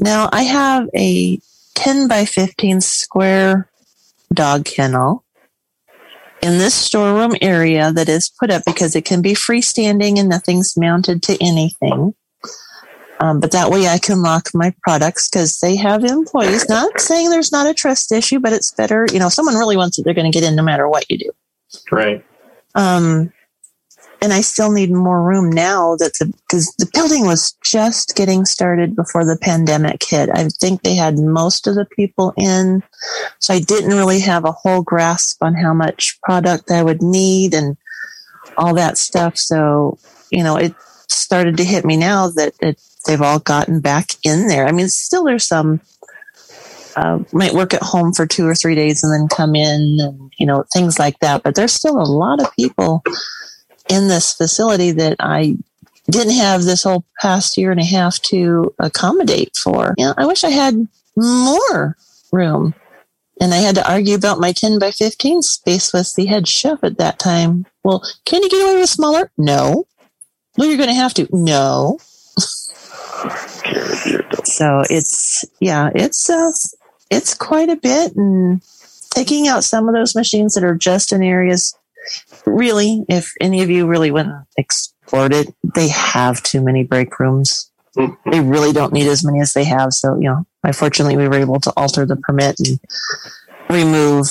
now I have a 10 by 15 square dog kennel in this storeroom area that is put up because it can be freestanding and nothing's mounted to anything. Um, but that way I can lock my products because they have employees. Not saying there's not a trust issue, but it's better. You know, if someone really wants it, they're going to get in no matter what you do. Right. Um, and I still need more room now that the because the building was just getting started before the pandemic hit. I think they had most of the people in, so I didn't really have a whole grasp on how much product I would need and all that stuff. So you know, it started to hit me now that it, they've all gotten back in there. I mean, still there's some uh, might work at home for two or three days and then come in and you know things like that. But there's still a lot of people in this facility that I didn't have this whole past year and a half to accommodate for. Yeah, I wish I had more room. And I had to argue about my 10 by 15 space with the head chef at that time. Well, can you get away with smaller? No. Well, you're going to have to. No. So it's, yeah, it's, uh, it's quite a bit. And taking out some of those machines that are just in areas really, if any of you really went and explored it, they have too many break rooms. They really don't need as many as they have. So, you know, unfortunately, we were able to alter the permit and remove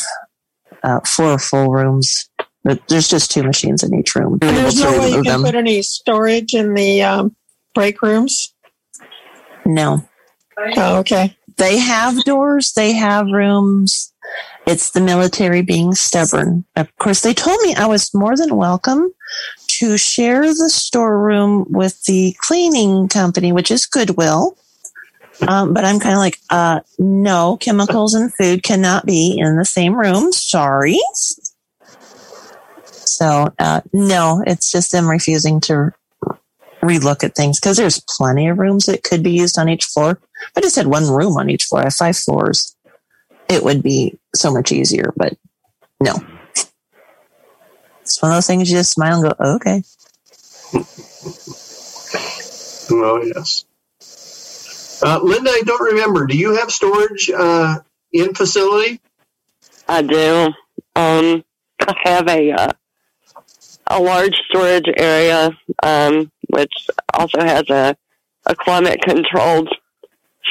uh, four full rooms. But there's just two machines in each room. We were And able there's no way you can them. put any storage in the um, break rooms. No. Oh, okay. They have doors, they have rooms. It's the military being stubborn. Of course, they told me I was more than welcome to share the storeroom with the cleaning company, which is Goodwill. Um, but I'm kind of like, uh, no, chemicals and food cannot be in the same room. Sorry. So, uh, no, it's just them refusing to relook at things because there's plenty of rooms that could be used on each floor. I just had one room on each floor. I have five floors. It would be so much easier, but no. It's one of those things you just smile and go, okay. Oh, yes. Uh, Linda, I don't remember. Do you have storage uh, in facility? I do. Um, I have a uh, a large storage area, um, which also has a a climate controlled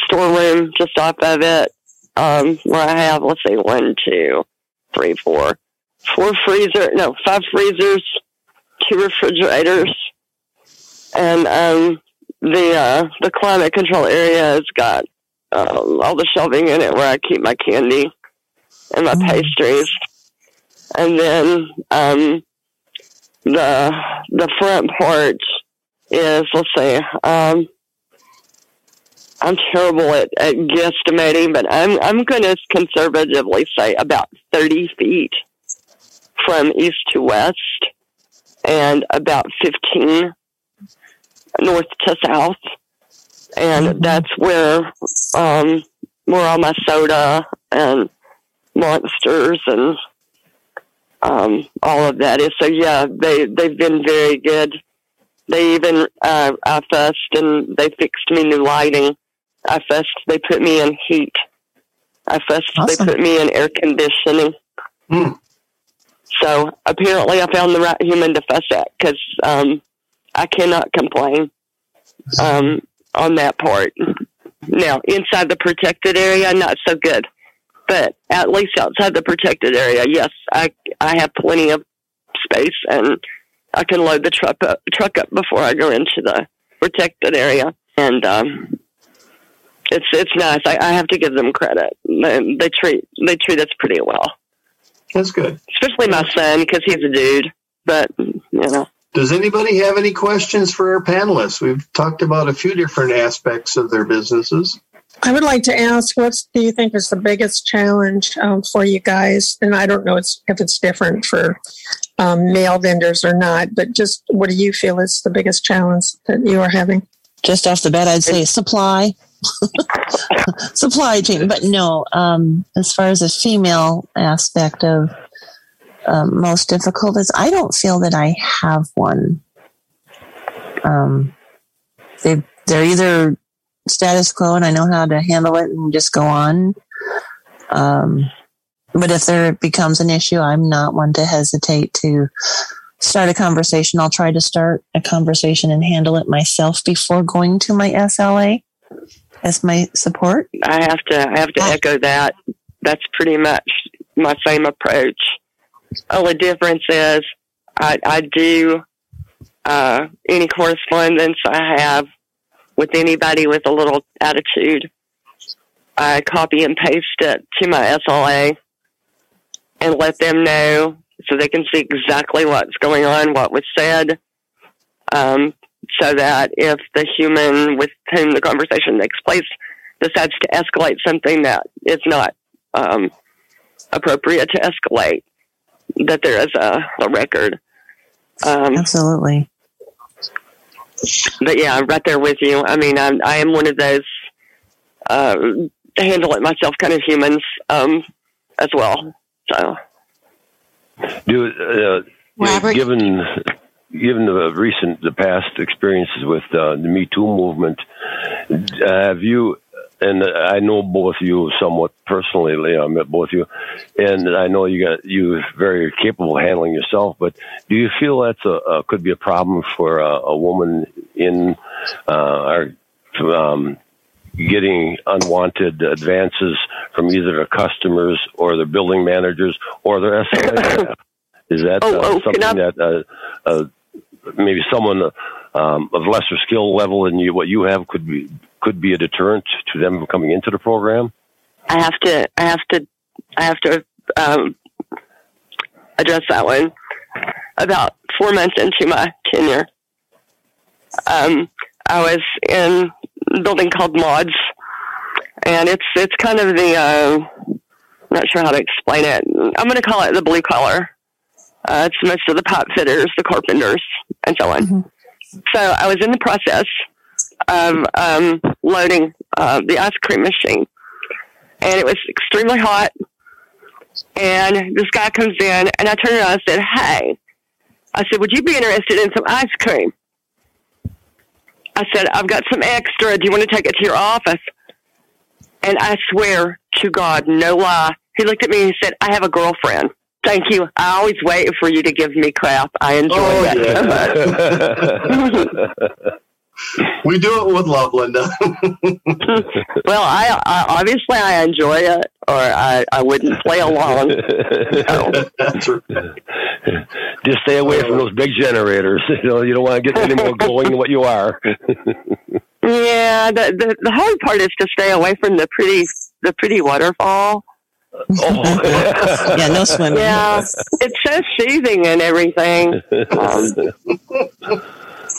storeroom just off of it, um, where I have let's see, one, two, three, four, four freezer, no, five freezers, two refrigerators, and um, the uh, the climate control area has got um, all the shelving in it where I keep my candy and my Mm. pastries, and then um, the the front porch is let's see, um, I'm terrible at, at guesstimating, but I'm I'm going to conservatively say about 30 feet from east to west, and about 15 north to south, and Mhm. that's where um, where all my soda and monsters and um, all of that is. So yeah, they they've been very good. They even uh, I fussed and they fixed me new lighting. I fussed. They put me in heat. I fussed. Awesome. They put me in air conditioning. Hmm. So apparently, I found the right human to fuss at because um, I cannot complain um, on that part. Now, inside the protected area, not so good. But at least outside the protected area, yes, I I have plenty of space and I can load the truck up, truck up before I go into the protected area. And um, it's it's nice. I, I have to give them credit. They, they treat they treat us pretty well, That's good. especially my son because he's a dude. But you know, does anybody have any questions for our panelists? We've talked about a few different aspects of their businesses. I would like to ask, what do you think is the biggest challenge um, for you guys? And I don't know if it's different for um, male vendors or not, but just what do you feel is the biggest challenge that you are having? Just off the bat, I'd say supply, supply chain. But no, um, as far as the female aspect of um, most difficult is, I don't feel that I have one. Um, they they're either status quo and I know how to handle it and just go on. Um, but if there becomes an issue, I'm not one to hesitate to start a conversation. I'll try to start a conversation and handle it myself before going to my SLA as my support. I have to I have to echo that. That's pretty much my same approach. Only difference is I, I do uh, any correspondence I have with anybody with a little attitude. I copy and paste it to my SLA and let them know so they can see exactly what's going on, what was said, um, so that if the human with whom the conversation takes place decides to escalate something that is not um, appropriate to escalate, that there is a, a record. Um, Absolutely but yeah, I'm right there with you. I mean, I'm, I am one of those uh, handle it myself kind of humans um, as well. So, do uh, Robert, given given the recent the past experiences with uh, the Me Too movement, have you and I know both you somewhat personally. I met both of you, and I know you got you very capable of handling yourself. But do you feel that's a, a could be a problem for a, a woman in uh, our um, getting unwanted advances from either their customers or their building managers or their SLA? Is that oh, uh, oh, something that uh, uh, maybe someone um, of lesser skill level than you, what you have could be could be a deterrent to them coming into the program? I have to, I have to, I have to um, address that one. About four months into my tenure, um, I was in a building called Mods, and it's it's kind of the uh, I'm not sure how to explain it. I'm going to call it the blue collar. Uh, it's most of the pipe fitters, the carpenters, and so on. Mm-hmm. So I was in the process of um, loading uh, the ice cream machine, and it was extremely hot. And this guy comes in, and I turned around and said, "Hey," I said, "Would you be interested in some ice cream?" I said, "I've got some extra. Do you want to take it to your office?" And I swear to God, no lie, he looked at me and he said, "I have a girlfriend." Thank you. I always wait for you to give me crap. I enjoy oh, that yeah. so much. we do it with love, Linda. well, I, I, obviously I enjoy it, or I, I wouldn't play along. So. Just stay away from those big generators. You know, you don't want to get any more glowing than what you are. yeah, the, the the hard part is to stay away from the pretty the pretty waterfall. Oh. yeah, no swimming. Yeah, it's so soothing and everything. Um,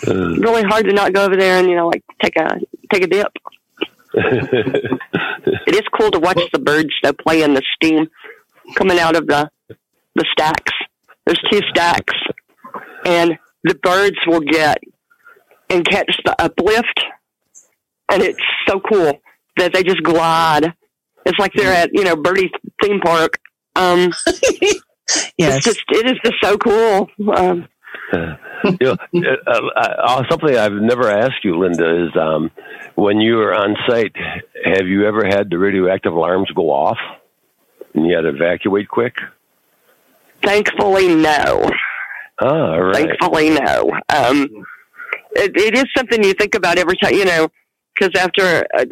really hard to not go over there and you know like take a take a dip. it is cool to watch the birds though play in the steam coming out of the the stacks. There's two stacks, and the birds will get and catch the uplift, and it's so cool that they just glide. It's like they're at you know Birdie theme park. Um, yes. It's just it is just so cool. Um, you know, uh, uh, uh, something I've never asked you, Linda, is um, when you were on site, have you ever had the radioactive alarms go off and you had to evacuate quick? Thankfully, no. Oh, right. Thankfully, no. Um, it, it is something you think about every time, you know, because after, uh,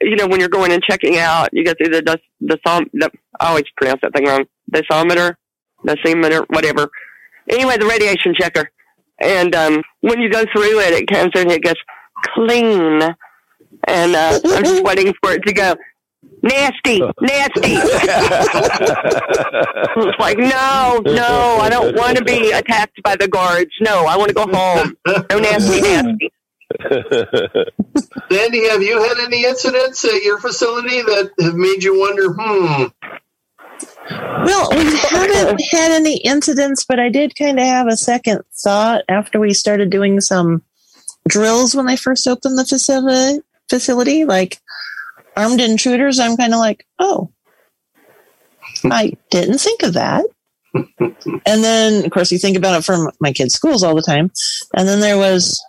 you know, when you're going and checking out, you get the, the, the, the I always pronounce that thing wrong, decimeter, decimeter, whatever anyway, the radiation checker. And um, when you go through it, it comes and it gets clean. And uh, I'm just waiting for it to go. nasty, nasty. it's like, no, no, I don't want to be attacked by the guards. No, I want to go home. No nasty, nasty. Sandy, have you had any incidents at your facility that have made you wonder, hmm, Well, we haven't had any incidents, but I did kind of have a second thought after we started doing some drills when I first opened the facility. Facility like armed intruders. I'm kind of like, oh, I didn't think of that. and then, of course, you think about it from my kids' schools all the time. And then there was,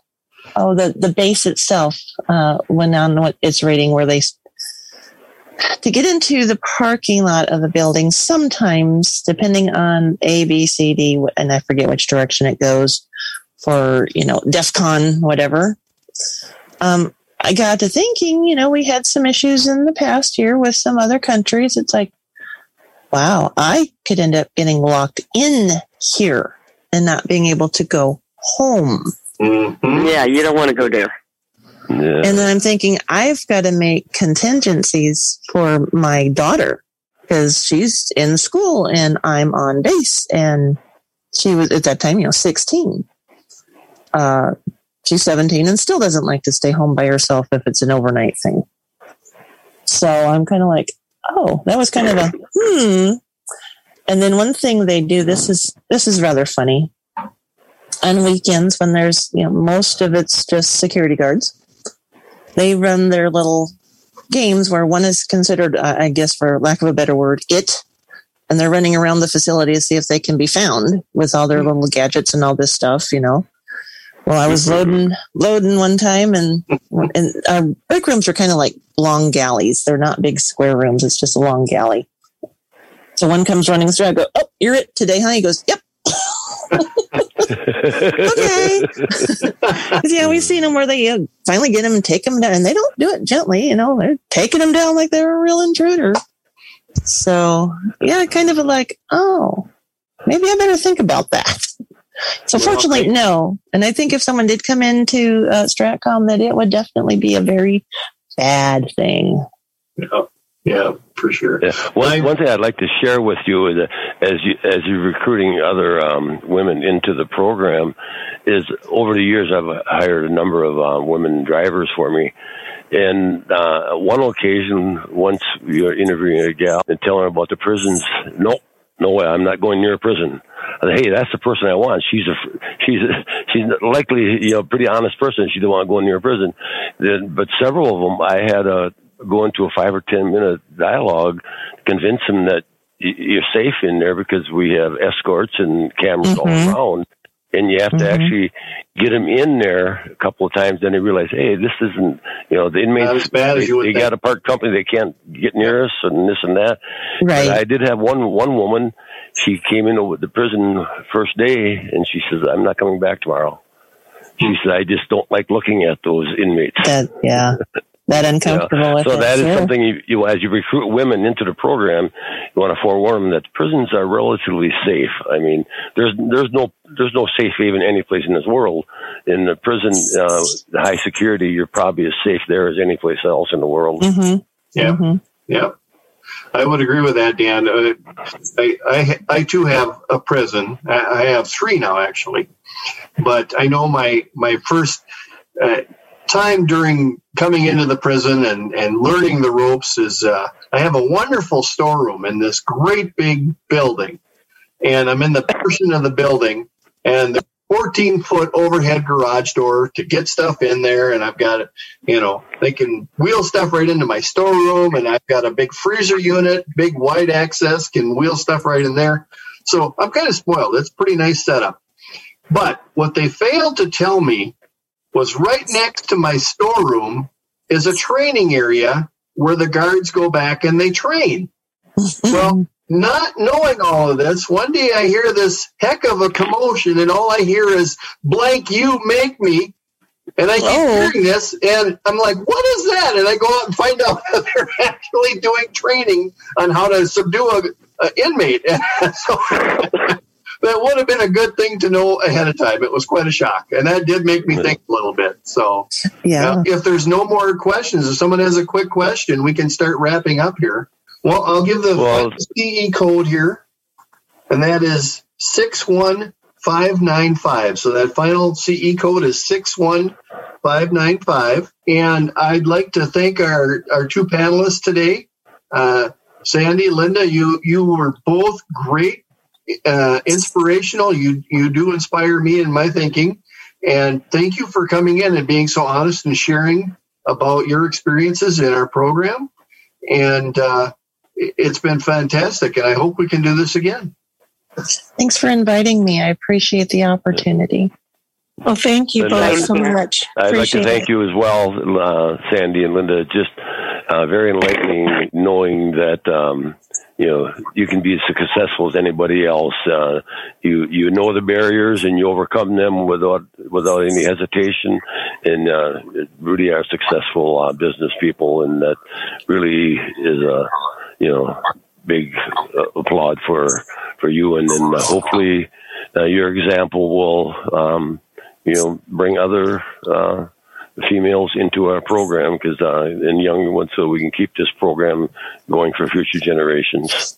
oh, the the base itself uh, went on what its rating where they to get into the parking lot of the building, sometimes depending on A, B, C, D, and I forget which direction it goes for, you know, DefCon whatever. Um, I got to thinking, you know, we had some issues in the past year with some other countries. It's like, wow, I could end up getting locked in here and not being able to go home. Mhm. Yeah, you don't want to go there. Yeah. And then I'm thinking, I've got to make contingencies for my daughter because she's in school and I'm on base. And she was at that time, you know, 16. Uh, she's 17 and still doesn't like to stay home by herself if it's an overnight thing. So I'm kind of like, oh, that was kind of a hmm. And then one thing they do, this is this is rather funny. On weekends when there's, you know, most of it's just security guards they run their little games where one is considered, uh, I guess, for lack of a better word, it. And they're running around the facility to see if they can be found with all their mm-hmm. little gadgets and all this stuff, you know. Well, I was mm-hmm. loading, loading one time, and and our break rooms are kind of like long galleys. They're not big square rooms. It's just a long galley. So one comes running through. I go, "Oh, you're it today, huh?" He goes, "Yep." okay. yeah, we've seen them where they uh, finally get them and take them down, and they don't do it gently. You know, they're taking them down like they're a real intruder. So yeah, kind of like, oh, maybe I better think about that. So Well, fortunately, I- no. And I think if someone did come into uh, Stratcom, that it would definitely be a very bad thing. Yeah, yeah, for sure. Yeah. One, I- one thing I'd like to share with you is that as you as you're recruiting other um, women into the program, is over the years I've hired a number of uh, women drivers for me. And uh, one occasion, once we were interviewing a gal and telling her about the prisons, nope, no way, I'm not going near a prison. I said, hey, that's the person I want. She's a, she's a, she's likely, you know, pretty honest person. She didn't want to go near a prison. Then, but several of them, I had to go into a five or ten minute dialogue to convince them that you're safe in there because we have escorts and cameras Mhm. all around. And you have to Mhm. actually get them in there a couple of times. Then they realize, hey, this isn't, you know, the inmates. Not as bad as they, you would they think. got a park company. They can't get near us and this and that. Right. But I did have one one woman. She came in with the prison first day, and she says, "I'm not coming back tomorrow." She said, "I just don't like looking at those inmates." that yeah, that uncomfortable. with so it, that is sure. something you, you, as you recruit women into the program, you want to forewarn them that prisons are relatively safe. I mean, there's there's no there's no safe haven any place in this world. In the prison, uh, the high security, you're probably as safe there as any place else in the world. Mhm. Yeah. Mhm. Yeah, I would agree with that, Dan. Uh, I, I, I too have a prison. I, I have three now, actually. But I know my my first uh, time during coming into the prison and, and learning the ropes is uh, I have a wonderful storeroom in this great big building, and I'm in the portion of the building, and the 14 foot overhead garage door to get stuff in there, and I've got it you know, they can wheel stuff right into my storeroom, and I've got a big freezer unit, big wide access, can wheel stuff right in there. So I'm kind of spoiled. It's pretty nice setup. But what they failed to tell me was right next to my storeroom is a training area where the guards go back and they train. Well, not knowing all of this, one day I hear this heck of a commotion, and all I hear is blank, you make me. And I keep Oh. hearing this, and I'm like, what is that? And I go out and find out that they're actually doing training on how to subdue a, a inmate. so, that would have been a good thing to know ahead of time. It was quite a shock, and that did make me think a little bit. So, Yeah. uh, if there's no more questions, if someone has a quick question, we can start wrapping up here. Well, I'll give the Well- CE code here, and that is six one five nine five. So that final CE code is six one five nine five. And I'd like to thank our our two panelists today, uh, Sandy, Linda. You you were both great, uh, inspirational. You you do inspire me in my thinking, and thank you for coming in and being so honest and sharing about your experiences in our program. And uh, it- it's been fantastic, and I hope we can do this again. Thanks for inviting me. I appreciate the opportunity. Well, thank you And both I'd- so much. I'd like to thank it. you as well, uh, Sandy and Linda. Just uh, very enlightening knowing that um, you know you can be as successful as anybody else. Uh, you you know the barriers and you overcome them without without any hesitation, and uh, really are successful uh, business people, and that really is a you know big uh, applaud for for you, and then uh, hopefully uh, your example will. Um, you know, bring other uh, females into our program because uh, and young ones, so we can keep this program going for future generations.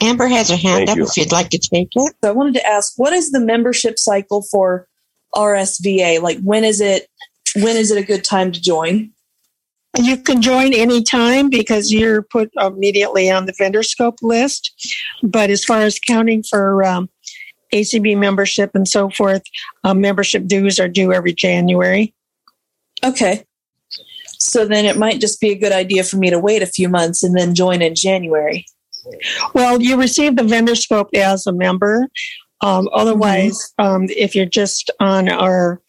Amber has her hand Thank up you. if you'd like to take it. So I wanted to ask, what is the membership cycle for RSVA? Like, when is it? When is it a good time to join? You can join anytime because you're put immediately on the vendor scope list. But as far as counting for um, ACB membership and so forth, uh, membership dues are due every January. Okay. So then it might just be a good idea for me to wait a few months and then join in January. Well, you receive the vendor scope as a member. Um, otherwise, um, if you're just on our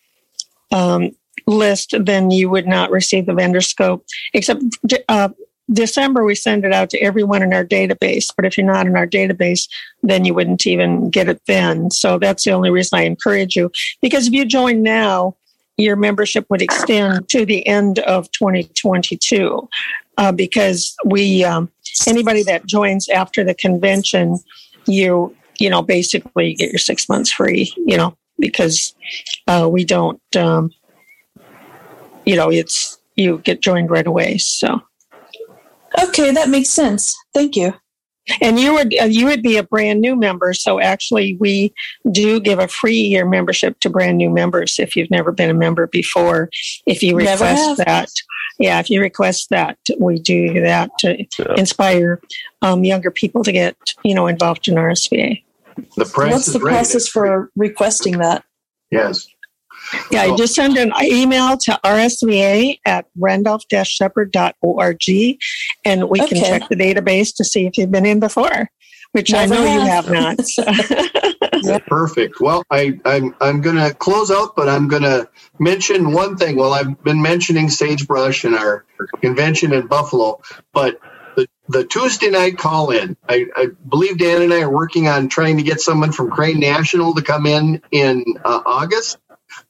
um, list, then you would not receive the vendor scope. Except uh, December, we send it out to everyone in our database. But if you're not in our database, then you wouldn't even get it then. So that's the only reason I encourage you. Because if you join now, your membership would extend to the end of 2022 uh, because we um, anybody that joins after the convention you you know basically get your six months free you know because uh, we don't um, you know it's you get joined right away so Okay, that makes sense. Thank you. And you would uh, you would be a brand new member so actually we do give a free year membership to brand new members if you've never been a member before if you request that yeah if you request that we do that to Yeah. inspire um, younger people to get you know involved in rsva The price What's is the right. process for requesting that? Yes. Yeah you just send an email to rsva at randolph-sheppard.org and we can check the database to see if you've been in before which i Never know you have. have not so. Perfect. Well, I, I'm I'm going to close out, but I'm going to mention one thing. Well, I've been mentioning sagebrush in our convention in Buffalo, but the, the Tuesday night call in, I, I believe Dan and I are working on trying to get someone from Crane National to come in in uh, August.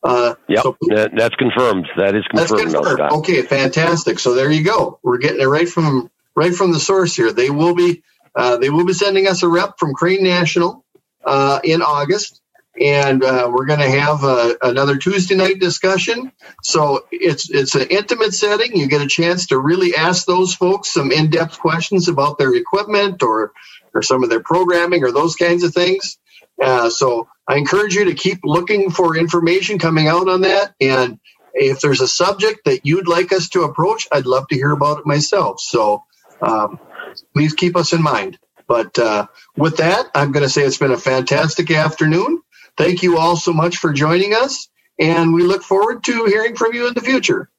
Uh, Yep, so that, that's confirmed. That is confirmed. now, confirmed. Okay, fantastic. So there you go. We're getting it right from right from the source here. They will be uh, they will be sending us a rep from Crane National uh, in August, and uh, we're going to have uh, another Tuesday night discussion. So it's it's an intimate setting. You get a chance to really ask those folks some in depth questions about their equipment or or some of their programming or those kinds of things. Uh, so I encourage you to keep looking for information coming out on that. And if there's a subject that you'd like us to approach, I'd love to hear about it myself. So um, please keep us in mind. But uh, with that, I'm going to say it's been a fantastic afternoon. Thank you all so much for joining us. And we look forward to hearing from you in the future.